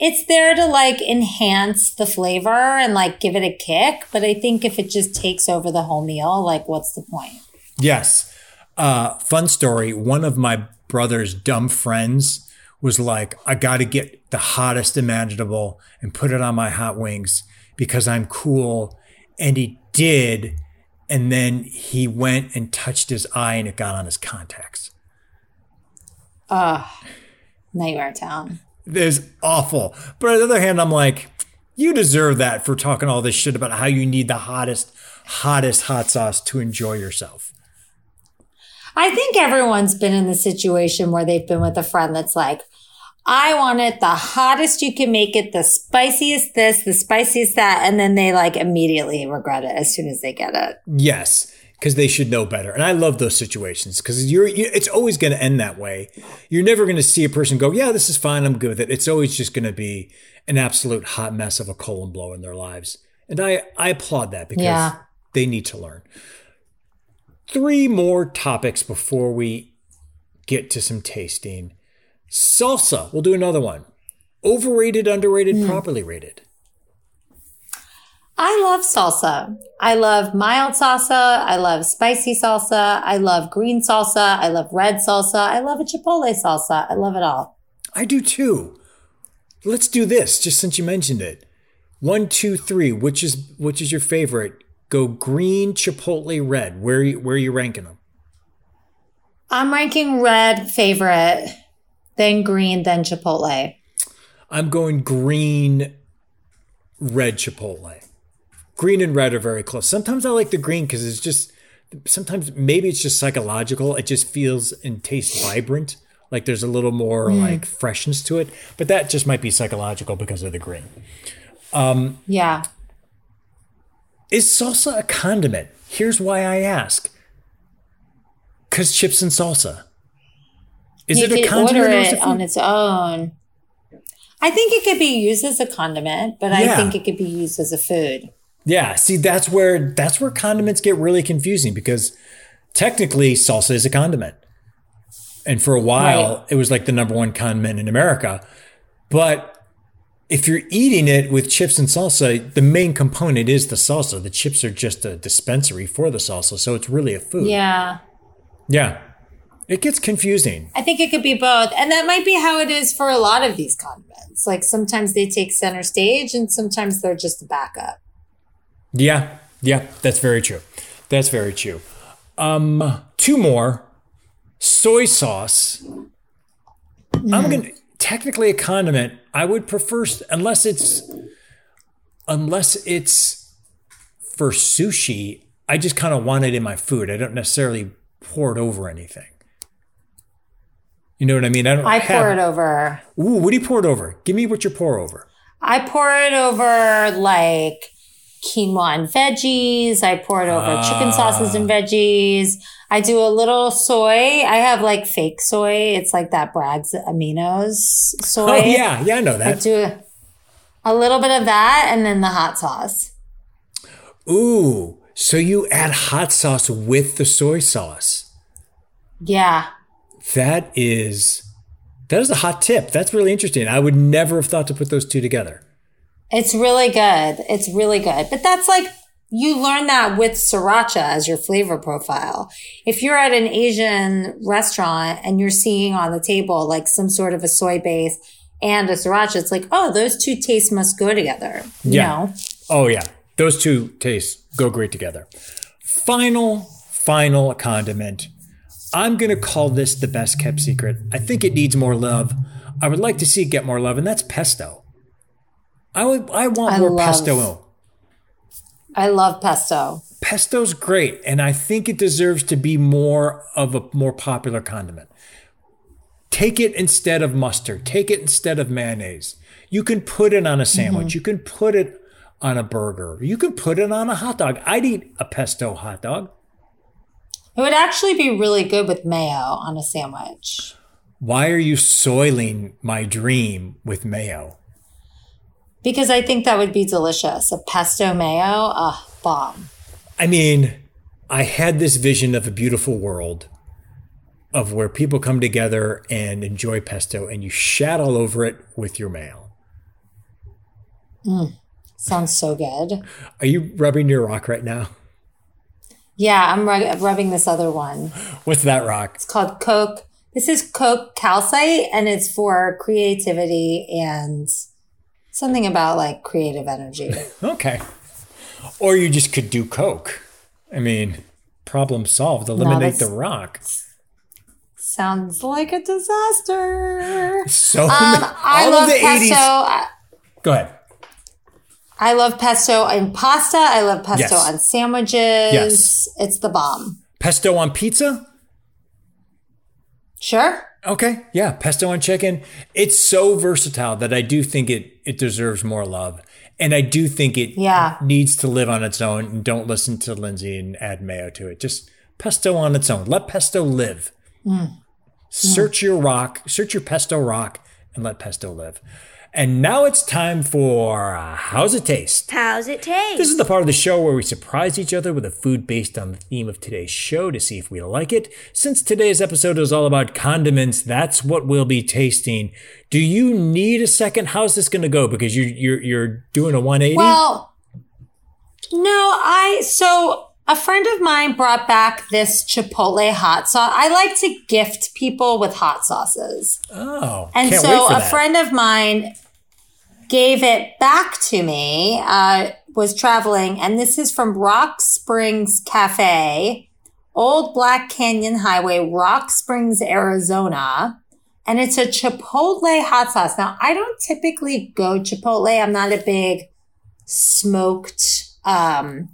S2: it's there to like enhance the flavor and like give it a kick, but I think if it just takes over the whole meal, like what's the point?
S1: Yes. Uh, fun story. One of my brother's dumb friends was like, I got to get the hottest imaginable and put it on my hot wings because I'm cool. And he did. And then he went and touched his eye and it got on his contacts.
S2: Nightmare Town.
S1: Was awful. But on the other hand, I'm like, you deserve that for talking all this shit about how you need the hottest, hottest hot sauce to enjoy yourself.
S2: I think everyone's been in the situation where they've been with a friend that's like, I want it the hottest you can make it, the spiciest this, the spiciest that, and then they like immediately regret it as soon as they get it.
S1: Yes, because they should know better. And I love those situations because you're, you, it's always going to end that way. You're never going to see a person go, yeah, this is fine. I'm good with it. It's always just going to be an absolute hot mess of a colon blow in their lives. And I, I applaud that because
S2: Yeah.
S1: they need to learn. Three more topics before we get to some tasting. Salsa. We'll do another one. Overrated, underrated, hmm. properly rated.
S2: I love salsa. I love mild salsa. I love spicy salsa. I love green salsa. I love red salsa. I love a chipotle salsa. I love it all.
S1: I do too. Let's do this, just since you mentioned it. One, two, three. Which is which is your favorite? Go green, chipotle, red. Where are you, where are you ranking them?
S2: I'm ranking red favorite, then green, then chipotle.
S1: I'm going green, red, chipotle. Green and red are very close. Sometimes I like the green because it's just. Sometimes maybe it's just psychological. It just feels and tastes vibrant. Like there's a little more mm. like freshness to it. But that just might be psychological because of the green.
S2: Um, yeah.
S1: Is salsa a condiment? Here's why I ask. Cause chips and salsa. Is
S2: you
S1: it a condiment
S2: order it
S1: it
S2: on its own. I think it could be used as a condiment, but I think it could be used as a food.
S1: Yeah, see that's where that's where condiments get really confusing because technically salsa is a condiment. And for a while
S2: Right.
S1: it was like the number one condiment in America. But if you're eating it with chips and salsa, the main component is the salsa. The chips are just a dispensary for the salsa, so it's really a food.
S2: Yeah.
S1: Yeah. It gets confusing.
S2: I think it could be both. And that might be how it is for a lot of these condiments. Like sometimes they take center stage and sometimes they're just a backup.
S1: Yeah, yeah, that's very true. That's very true. Um, two more. Soy sauce. I'm gonna technically a condiment. I would prefer unless it's unless it's for sushi. I just kind of want it in my food. I don't necessarily pour it over anything. You know what I mean? I don't.
S2: I pour it over.
S1: Ooh, what do you pour it over? Give me what you pour over.
S2: I pour it over like quinoa and veggies. I pour it over chicken ah. sauces and veggies. I do a little soy. I have like fake soy. It's like that Bragg's Aminos soy.
S1: Oh yeah, yeah, I know that.
S2: I do a, a little bit of that and then the hot sauce.
S1: Ooh, so you add hot sauce with the soy sauce.
S2: Yeah.
S1: That is that is a hot tip. That's really interesting. I would never have thought to put those two together.
S2: It's really good. It's really good. But that's like you learn that with sriracha as your flavor profile. If you're at an Asian restaurant and you're seeing on the table like some sort of a soy base and a sriracha, it's like, oh, those two tastes must go together. You
S1: Yeah.
S2: know?
S1: Oh yeah, those two tastes go great together. Final, final condiment. I'm gonna call this the best kept secret. I think it needs more love. I would like to see it get more love, and that's pesto. I would. I want
S2: I
S1: more
S2: love-
S1: pesto.
S2: I love pesto.
S1: Pesto's great, and I think it deserves to be more of a more popular condiment. Take it instead of mustard. Take it instead of mayonnaise. You can put it on a sandwich. Mm-hmm. You can put it on a burger. You can put it on a hot dog. I'd eat a pesto hot dog.
S2: It would actually be really good with mayo on a sandwich.
S1: Why are you soiling my dream with mayo?
S2: Because I think that would be delicious. A pesto mayo, ah, bomb.
S1: I mean, I had this vision of a beautiful world of where people come together and enjoy pesto and you shat all over it with your mayo.
S2: Sounds so good.
S1: Are you rubbing your rock right now?
S2: Yeah, I'm rub- rubbing this other one.
S1: What's that rock?
S2: It's called Coke. This is Coke calcite, and it's for creativity and something about like creative energy.
S1: Okay. Or you just could do Coke. I mean, problem solved. Eliminate the rock.
S2: Sounds like a disaster.
S1: So
S2: Um, I
S1: all
S2: love
S1: of the
S2: pesto.
S1: 80s.
S2: I,
S1: Go ahead.
S2: I love pesto in pasta. I love pesto
S1: Yes.
S2: on sandwiches.
S1: Yes.
S2: It's the bomb.
S1: Pesto on pizza?
S2: Sure.
S1: Okay. Yeah. Pesto on chicken. It's so versatile that I do think it, it deserves more love. And I do think it
S2: Yeah.
S1: needs to live on its own. And don't listen to Lindsay and add mayo to it. Just pesto on its own. Let pesto live. Mm. Search your rock, search your pesto rock, and let pesto live. And now it's time for uh, How's It Taste?
S3: How's it taste?
S1: This is the part of the show where we surprise each other with a food based on the theme of today's show to see if we like it. Since today's episode is all about condiments, that's what we'll be tasting. Do you need a second? How's this going to go? Because you, you're you're doing a 180.
S2: Well, No, I so a friend of mine brought back this Chipotle hot sauce. I like to gift people with hot sauces.
S1: Oh,
S2: And
S1: can't
S2: so
S1: wait for
S2: a
S1: that.
S2: friend of mine gave it back to me, uh, was traveling, and this is from Rock Springs Cafe, Old Black Canyon Highway, Rock Springs, Arizona. And it's a Chipotle hot sauce. Now, I don't typically go Chipotle. I'm not a big smoked, um,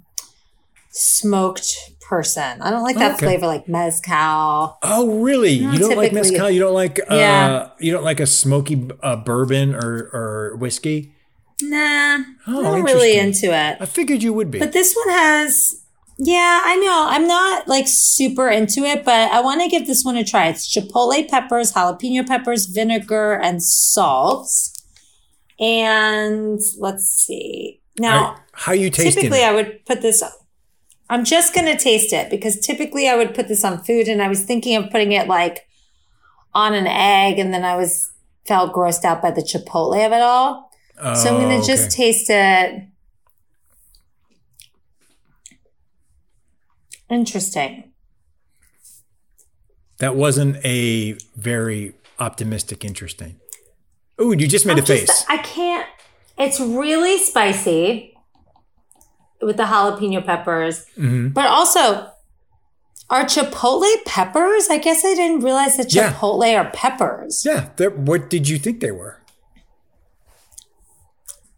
S2: smoked person. I don't like that
S1: Okay.
S2: flavor like mezcal.
S1: Oh, really? you don't like mezcal? You don't like uh,
S2: Yeah.
S1: you don't like a smoky uh, bourbon or or whiskey?
S2: Nah,
S1: Oh,
S2: I'm not really into it.
S1: I figured you would be.
S2: But this one has, yeah, I know. I'm not like super into it, but I want to give this one a try. It's chipotle peppers, jalapeno peppers, vinegar, and salt. And let's see. Now,
S1: Are- how you tasting?
S2: typically
S1: it?
S2: I would put this, I'm just going to taste it because typically I would put this on food and I was thinking of putting it like on an egg and then I was felt grossed out by the chipotle of it all. So I'm going
S1: Oh,
S2: to just
S1: okay.
S2: taste it. Interesting.
S1: that wasn't a very optimistic. Interesting. Oh, you just made
S2: I'm
S1: a face.
S2: I can't. It's really spicy with the jalapeno peppers,
S1: Mm-hmm.
S2: but also are chipotle peppers? I guess I didn't realize that
S1: Yeah.
S2: chipotle are peppers.
S1: yeah. What did you think they were?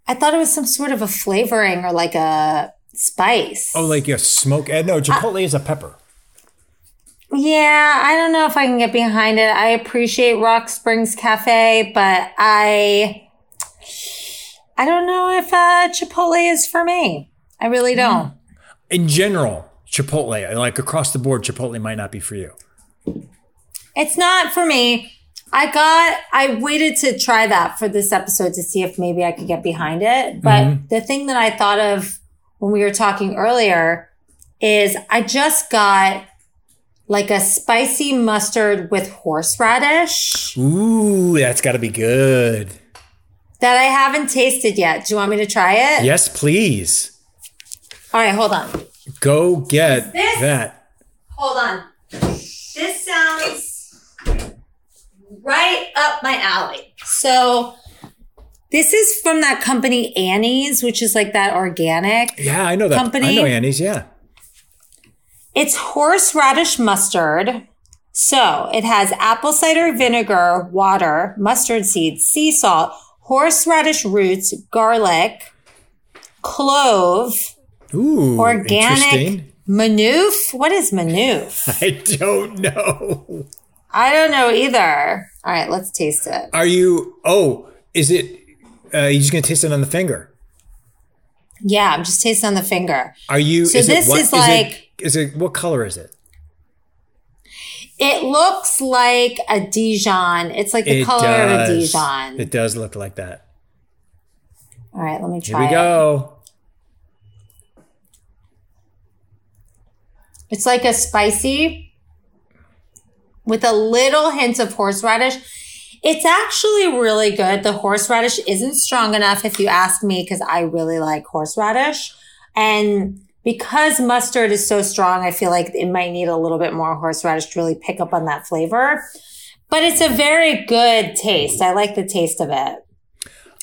S2: I thought it was some sort of a flavoring or like a spice.
S1: Oh, like a smoke? Uh, no, Chipotle is a pepper.
S2: Yeah, I don't know if I can get behind it. I appreciate Rock Springs Cafe, but I I don't know if uh, Chipotle is for me. I really don't.
S1: In general, Chipotle, like across the board, Chipotle might not be for you.
S2: It's not for me. I got I waited to try that for this episode to see if maybe I could get behind it. But mm-hmm. the thing that I thought of when we were talking earlier is I just got like a spicy mustard with horseradish.
S1: Ooh, that's got to be good.
S2: that I haven't tasted yet. Do you want me to try it?
S1: Yes, please.
S2: All right, hold on.
S1: Go get
S2: This-
S1: that.
S2: Hold on. This sounds right up my alley. So, this is from that company Annie's, which is like that organic.
S1: Yeah, I know that.
S2: Company?
S1: I know Annie's. Yeah.
S2: It's horseradish mustard. So, it has apple cider vinegar, water, mustard seeds, sea salt, horseradish roots, garlic, clove,
S1: Ooh,
S2: organic manoof. What is manoof?
S1: I don't know.
S2: I don't know either. All right, let's taste it.
S1: Are you? Oh, is it? Uh, you just gonna taste it on the finger?
S2: Yeah, I'm just tasting on the finger.
S1: Are you?
S2: So
S1: is
S2: this
S1: it, what,
S2: is like-
S1: Is it, is it? What color is it?
S2: It looks like a Dijon. It's like the
S1: it
S2: color of a. Dijon.
S1: It does look like that.
S2: All right, let me try.
S1: Here we
S2: it.
S1: go.
S2: It's like a spicy with a little hint of horseradish. It's actually really good. The horseradish isn't strong enough if you ask me because I really like horseradish. And because mustard is so strong, I feel like it might need a little bit more horseradish to really pick up on that flavor. But it's a very good taste. I like the taste of it.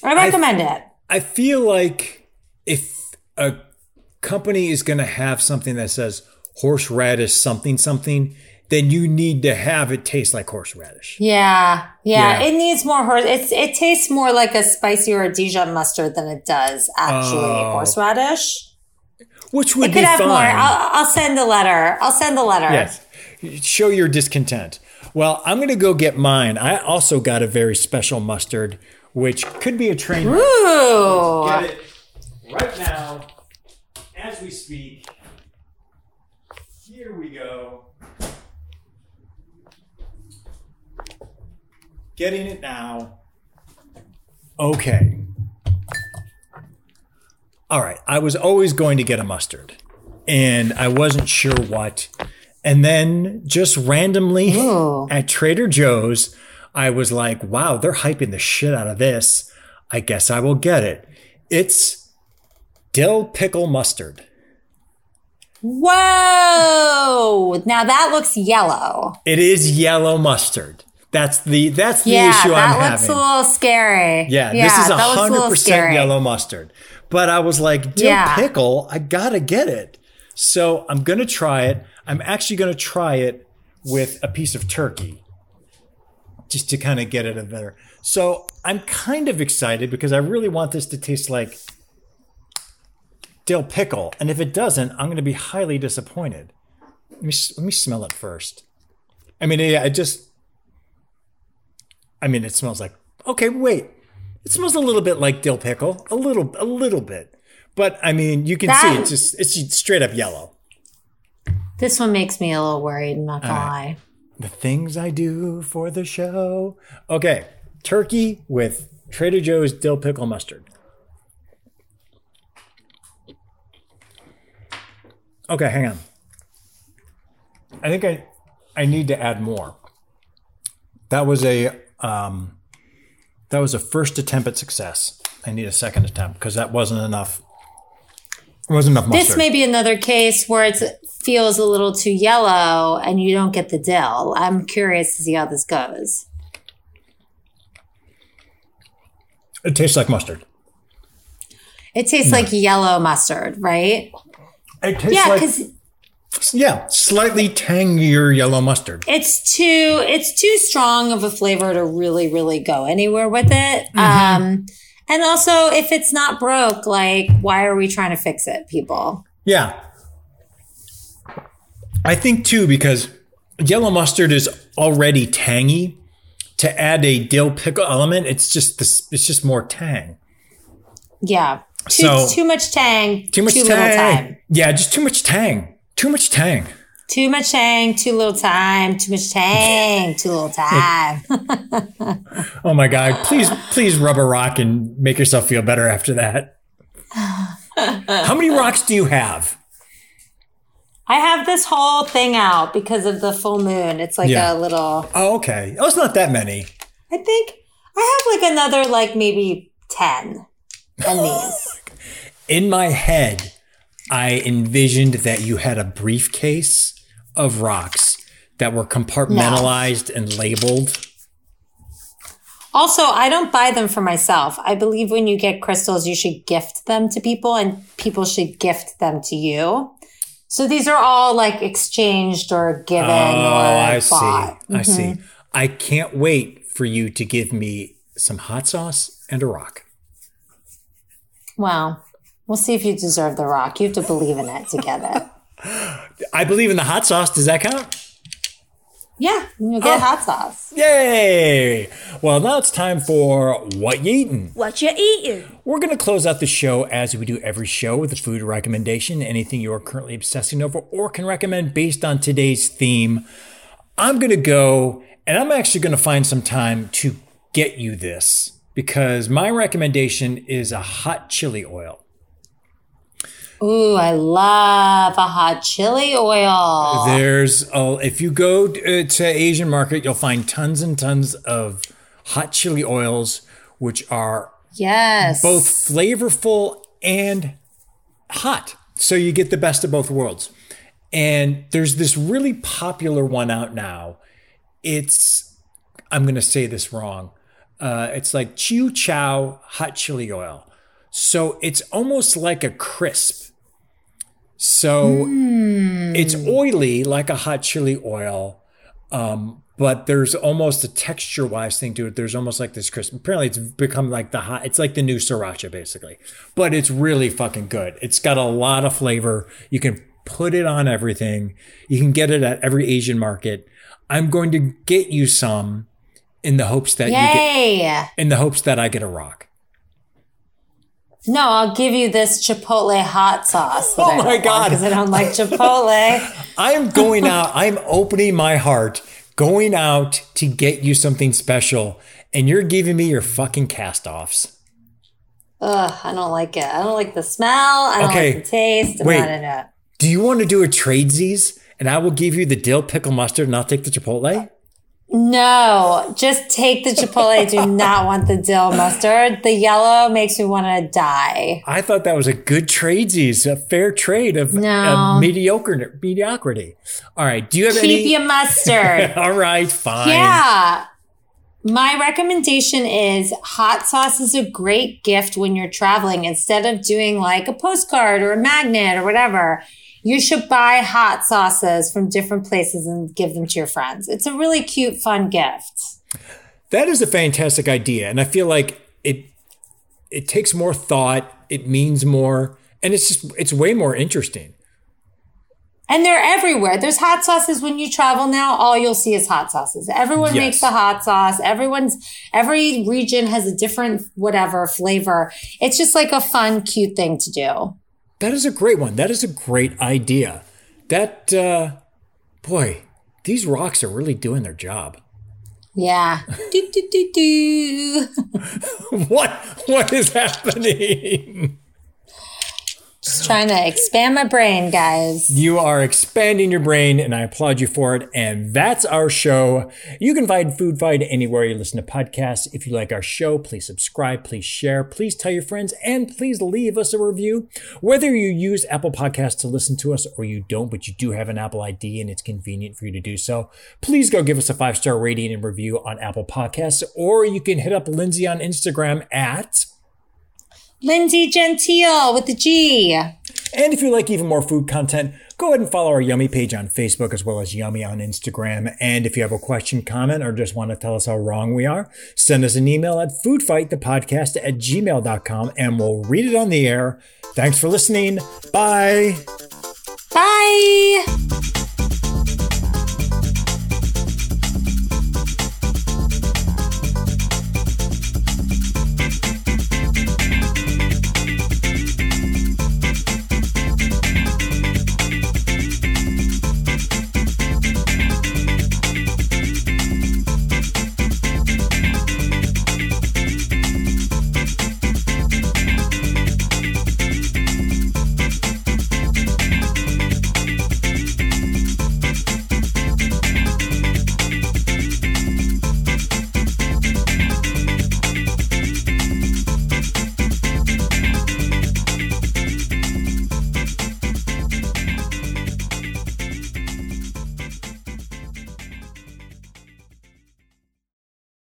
S2: I recommend it.
S1: I feel like if a company is going to have something that says horseradish something something, then you need to have it taste like horseradish.
S2: Yeah, yeah,
S1: Yeah.
S2: It needs more horse. It's it tastes more like a spicy or a Dijon mustard than it does actually
S1: Oh.
S2: horseradish.
S1: Which would
S2: It could
S1: be
S2: have
S1: fine.
S2: more. I'll, I'll send a letter. I'll send a letter.
S1: Yes. Show your discontent. Well, I'm going to go get mine. I also got a very special mustard, which could be a train wreck.
S2: Ooh.
S1: Get it right now, as we speak. Here we go. Getting it now. Okay. All right. I was always going to get a mustard, and I wasn't sure what. And then just randomly
S2: Ooh.
S1: at Trader Joe's, I was like, wow, they're hyping the shit out of this. I guess I will get it. It's dill pickle mustard.
S2: Whoa! Now that looks yellow.
S1: It is yellow mustard. That's the that's the
S2: Yeah,
S1: issue I'm having.
S2: That looks a little scary.
S1: yeah, this is
S2: a
S1: hundred percent yellow mustard. But I was like, dill
S2: Yeah.
S1: pickle, I gotta get it. So I'm gonna try it. I'm actually gonna try it with a piece of turkey. Just to kind of get it a better. So I'm kind of excited because I really want this to taste like dill pickle. And if it doesn't, I'm gonna be highly disappointed. Let me let me smell it first. I mean, yeah, it just I mean, it smells like okay. Wait, it smells a little bit like dill pickle, a little, a little bit. But I mean, you can see it's just it's straight up yellow.
S2: This one makes me a little worried, I'm not gonna lie.
S1: The things I do for the show. Okay, turkey with Trader Joe's dill pickle mustard. Okay, hang on. I think I I need to add more. That was a um, that was a first attempt at success. I need a second attempt because that wasn't enough. It wasn't enough mustard.
S2: This may be another case where it feels a little too yellow and you don't get the dill. I'm curious to see how this goes.
S1: it tastes like mustard.
S2: It tastes like yellow mustard, right?
S1: It tastes
S2: Yeah,
S1: like
S2: because
S1: yeah, slightly tangier yellow mustard.
S2: it's too it's too strong of a flavor to really really go anywhere with it.
S1: Mm-hmm.
S2: Um, and also, if it's not broke, like why are we trying to fix it, people?
S1: Yeah. I think too because yellow mustard is already tangy. To add a dill pickle element, it's just this. It's just more tang.
S2: Yeah, too,
S1: so
S2: too much tang,
S1: too much
S2: too
S1: tang. Yeah, just too much tang, too much tang.
S2: Too much tang, too little time, too much tang, too little time.
S1: oh my God. Please, please rub a rock and make yourself feel better after that. How many rocks do you have?
S2: I have this whole thing out because of the full moon. It's like
S1: yeah.
S2: a little.
S1: Oh, okay. Oh, it's not that many.
S2: I think I have like another, like maybe 10 and oh these.
S1: In my head, I envisioned that you had a briefcase of rocks that were compartmentalized no. and labeled.
S2: Also, I don't buy them for myself. I believe when you get crystals, you should gift them to people and people should gift them to you. So these are all like exchanged or given
S1: oh,
S2: or
S1: I
S2: bought.
S1: see. Mm-hmm. I see. I can't wait for you to give me some hot sauce and a rock.
S2: Well, we'll see if you deserve the rock. You have to believe in it to get it.
S1: I believe in the hot sauce. Does that count?
S2: Yeah, you'll get oh. hot sauce.
S1: Yay! Well, now it's time for What You Eating.
S3: What you eating?
S1: We're going to close out the show as we do every show with a food recommendation, anything you are currently obsessing over or can recommend based on today's theme. I'm going to go and I'm actually going to find some time to get you this because my recommendation is a hot chili oil.
S2: Ooh, I love a hot chili oil.
S1: There's, a, if you go to, uh, to Asian market, you'll find tons and tons of hot chili oils, which are
S2: Yes.
S1: both flavorful and hot. So you get the best of both worlds. And there's this really popular one out now. It's, I'm going to say this wrong. Uh, it's like Chiu Chow hot chili oil. So it's almost like a crisp. So it's oily like a hot chili oil, um, but there's almost a texture wise thing to it. There's almost like this crisp. Apparently, it's become like the hot. It's like the new sriracha basically, but it's really fucking good. It's got a lot of flavor. You can put it on everything. You can get it at every Asian market. I'm going to get you some in the hopes that you get in the hopes that I get a rock.
S2: No, I'll give you this Chipotle hot sauce.
S1: Oh my God.
S2: Because I don't like Chipotle.
S1: I'm going out, I'm opening my heart, going out to get you something special, and you're giving me your fucking cast offs.
S2: Ugh, I don't like it. I don't like the smell. I don't
S1: Okay,
S2: like the taste. I'm
S1: wait.
S2: not in it.
S1: Do you want to do a tradesies and I will give you the dill pickle mustard and I'll take the Chipotle?
S2: No, just take the chipotle. I do not want the dill mustard. The yellow makes me want to die.
S1: I thought that was a good tradesies, a fair trade of,
S2: No.
S1: of mediocre mediocrity. All right. Do you have
S2: Keep
S1: any?
S2: your mustard.
S1: All right. Fine.
S2: Yeah. My recommendation is hot sauce is a great gift when you're traveling. Instead of doing like a postcard or a magnet or whatever, you should buy hot sauces from different places and give them to your friends. It's a really cute, fun gift.
S1: That is a fantastic idea, and I feel like it it takes more thought. It means more, and it's just it's way more interesting.
S2: And they're everywhere. There's hot sauces when you travel now. All you'll see is hot sauces. Everyone
S1: Yes.
S2: makes a hot sauce. Everyone's, every region has a different whatever flavor. It's just like a fun, cute thing to do.
S1: That is a great one. That is a great idea. That uh, boy, these rocks are really doing their job.
S2: Yeah. do, do, do, do.
S1: What what is happening?
S2: Just trying to expand my brain, guys.
S1: You are expanding your brain, and I applaud you for it. And that's our show. You can find Food Fight anywhere you listen to podcasts. If you like our show, please subscribe, please share, please tell your friends, and please leave us a review. Whether you use Apple Podcasts to listen to us or you don't, but you do have an Apple ID and it's convenient for you to do so, please go give us a five star rating and review on Apple Podcasts, or you can hit up Lindsay on Instagram at.
S2: Lindsay Gentile with the G.
S1: And if you like even more food content, go ahead and follow our Yummy page on Facebook as well as Yummy on Instagram. And if you have a question, comment, or just want to tell us how wrong we are, send us an email at foodfightthepodcast at gmail.com and we'll read it on the air. Thanks for listening. Bye.
S2: Bye.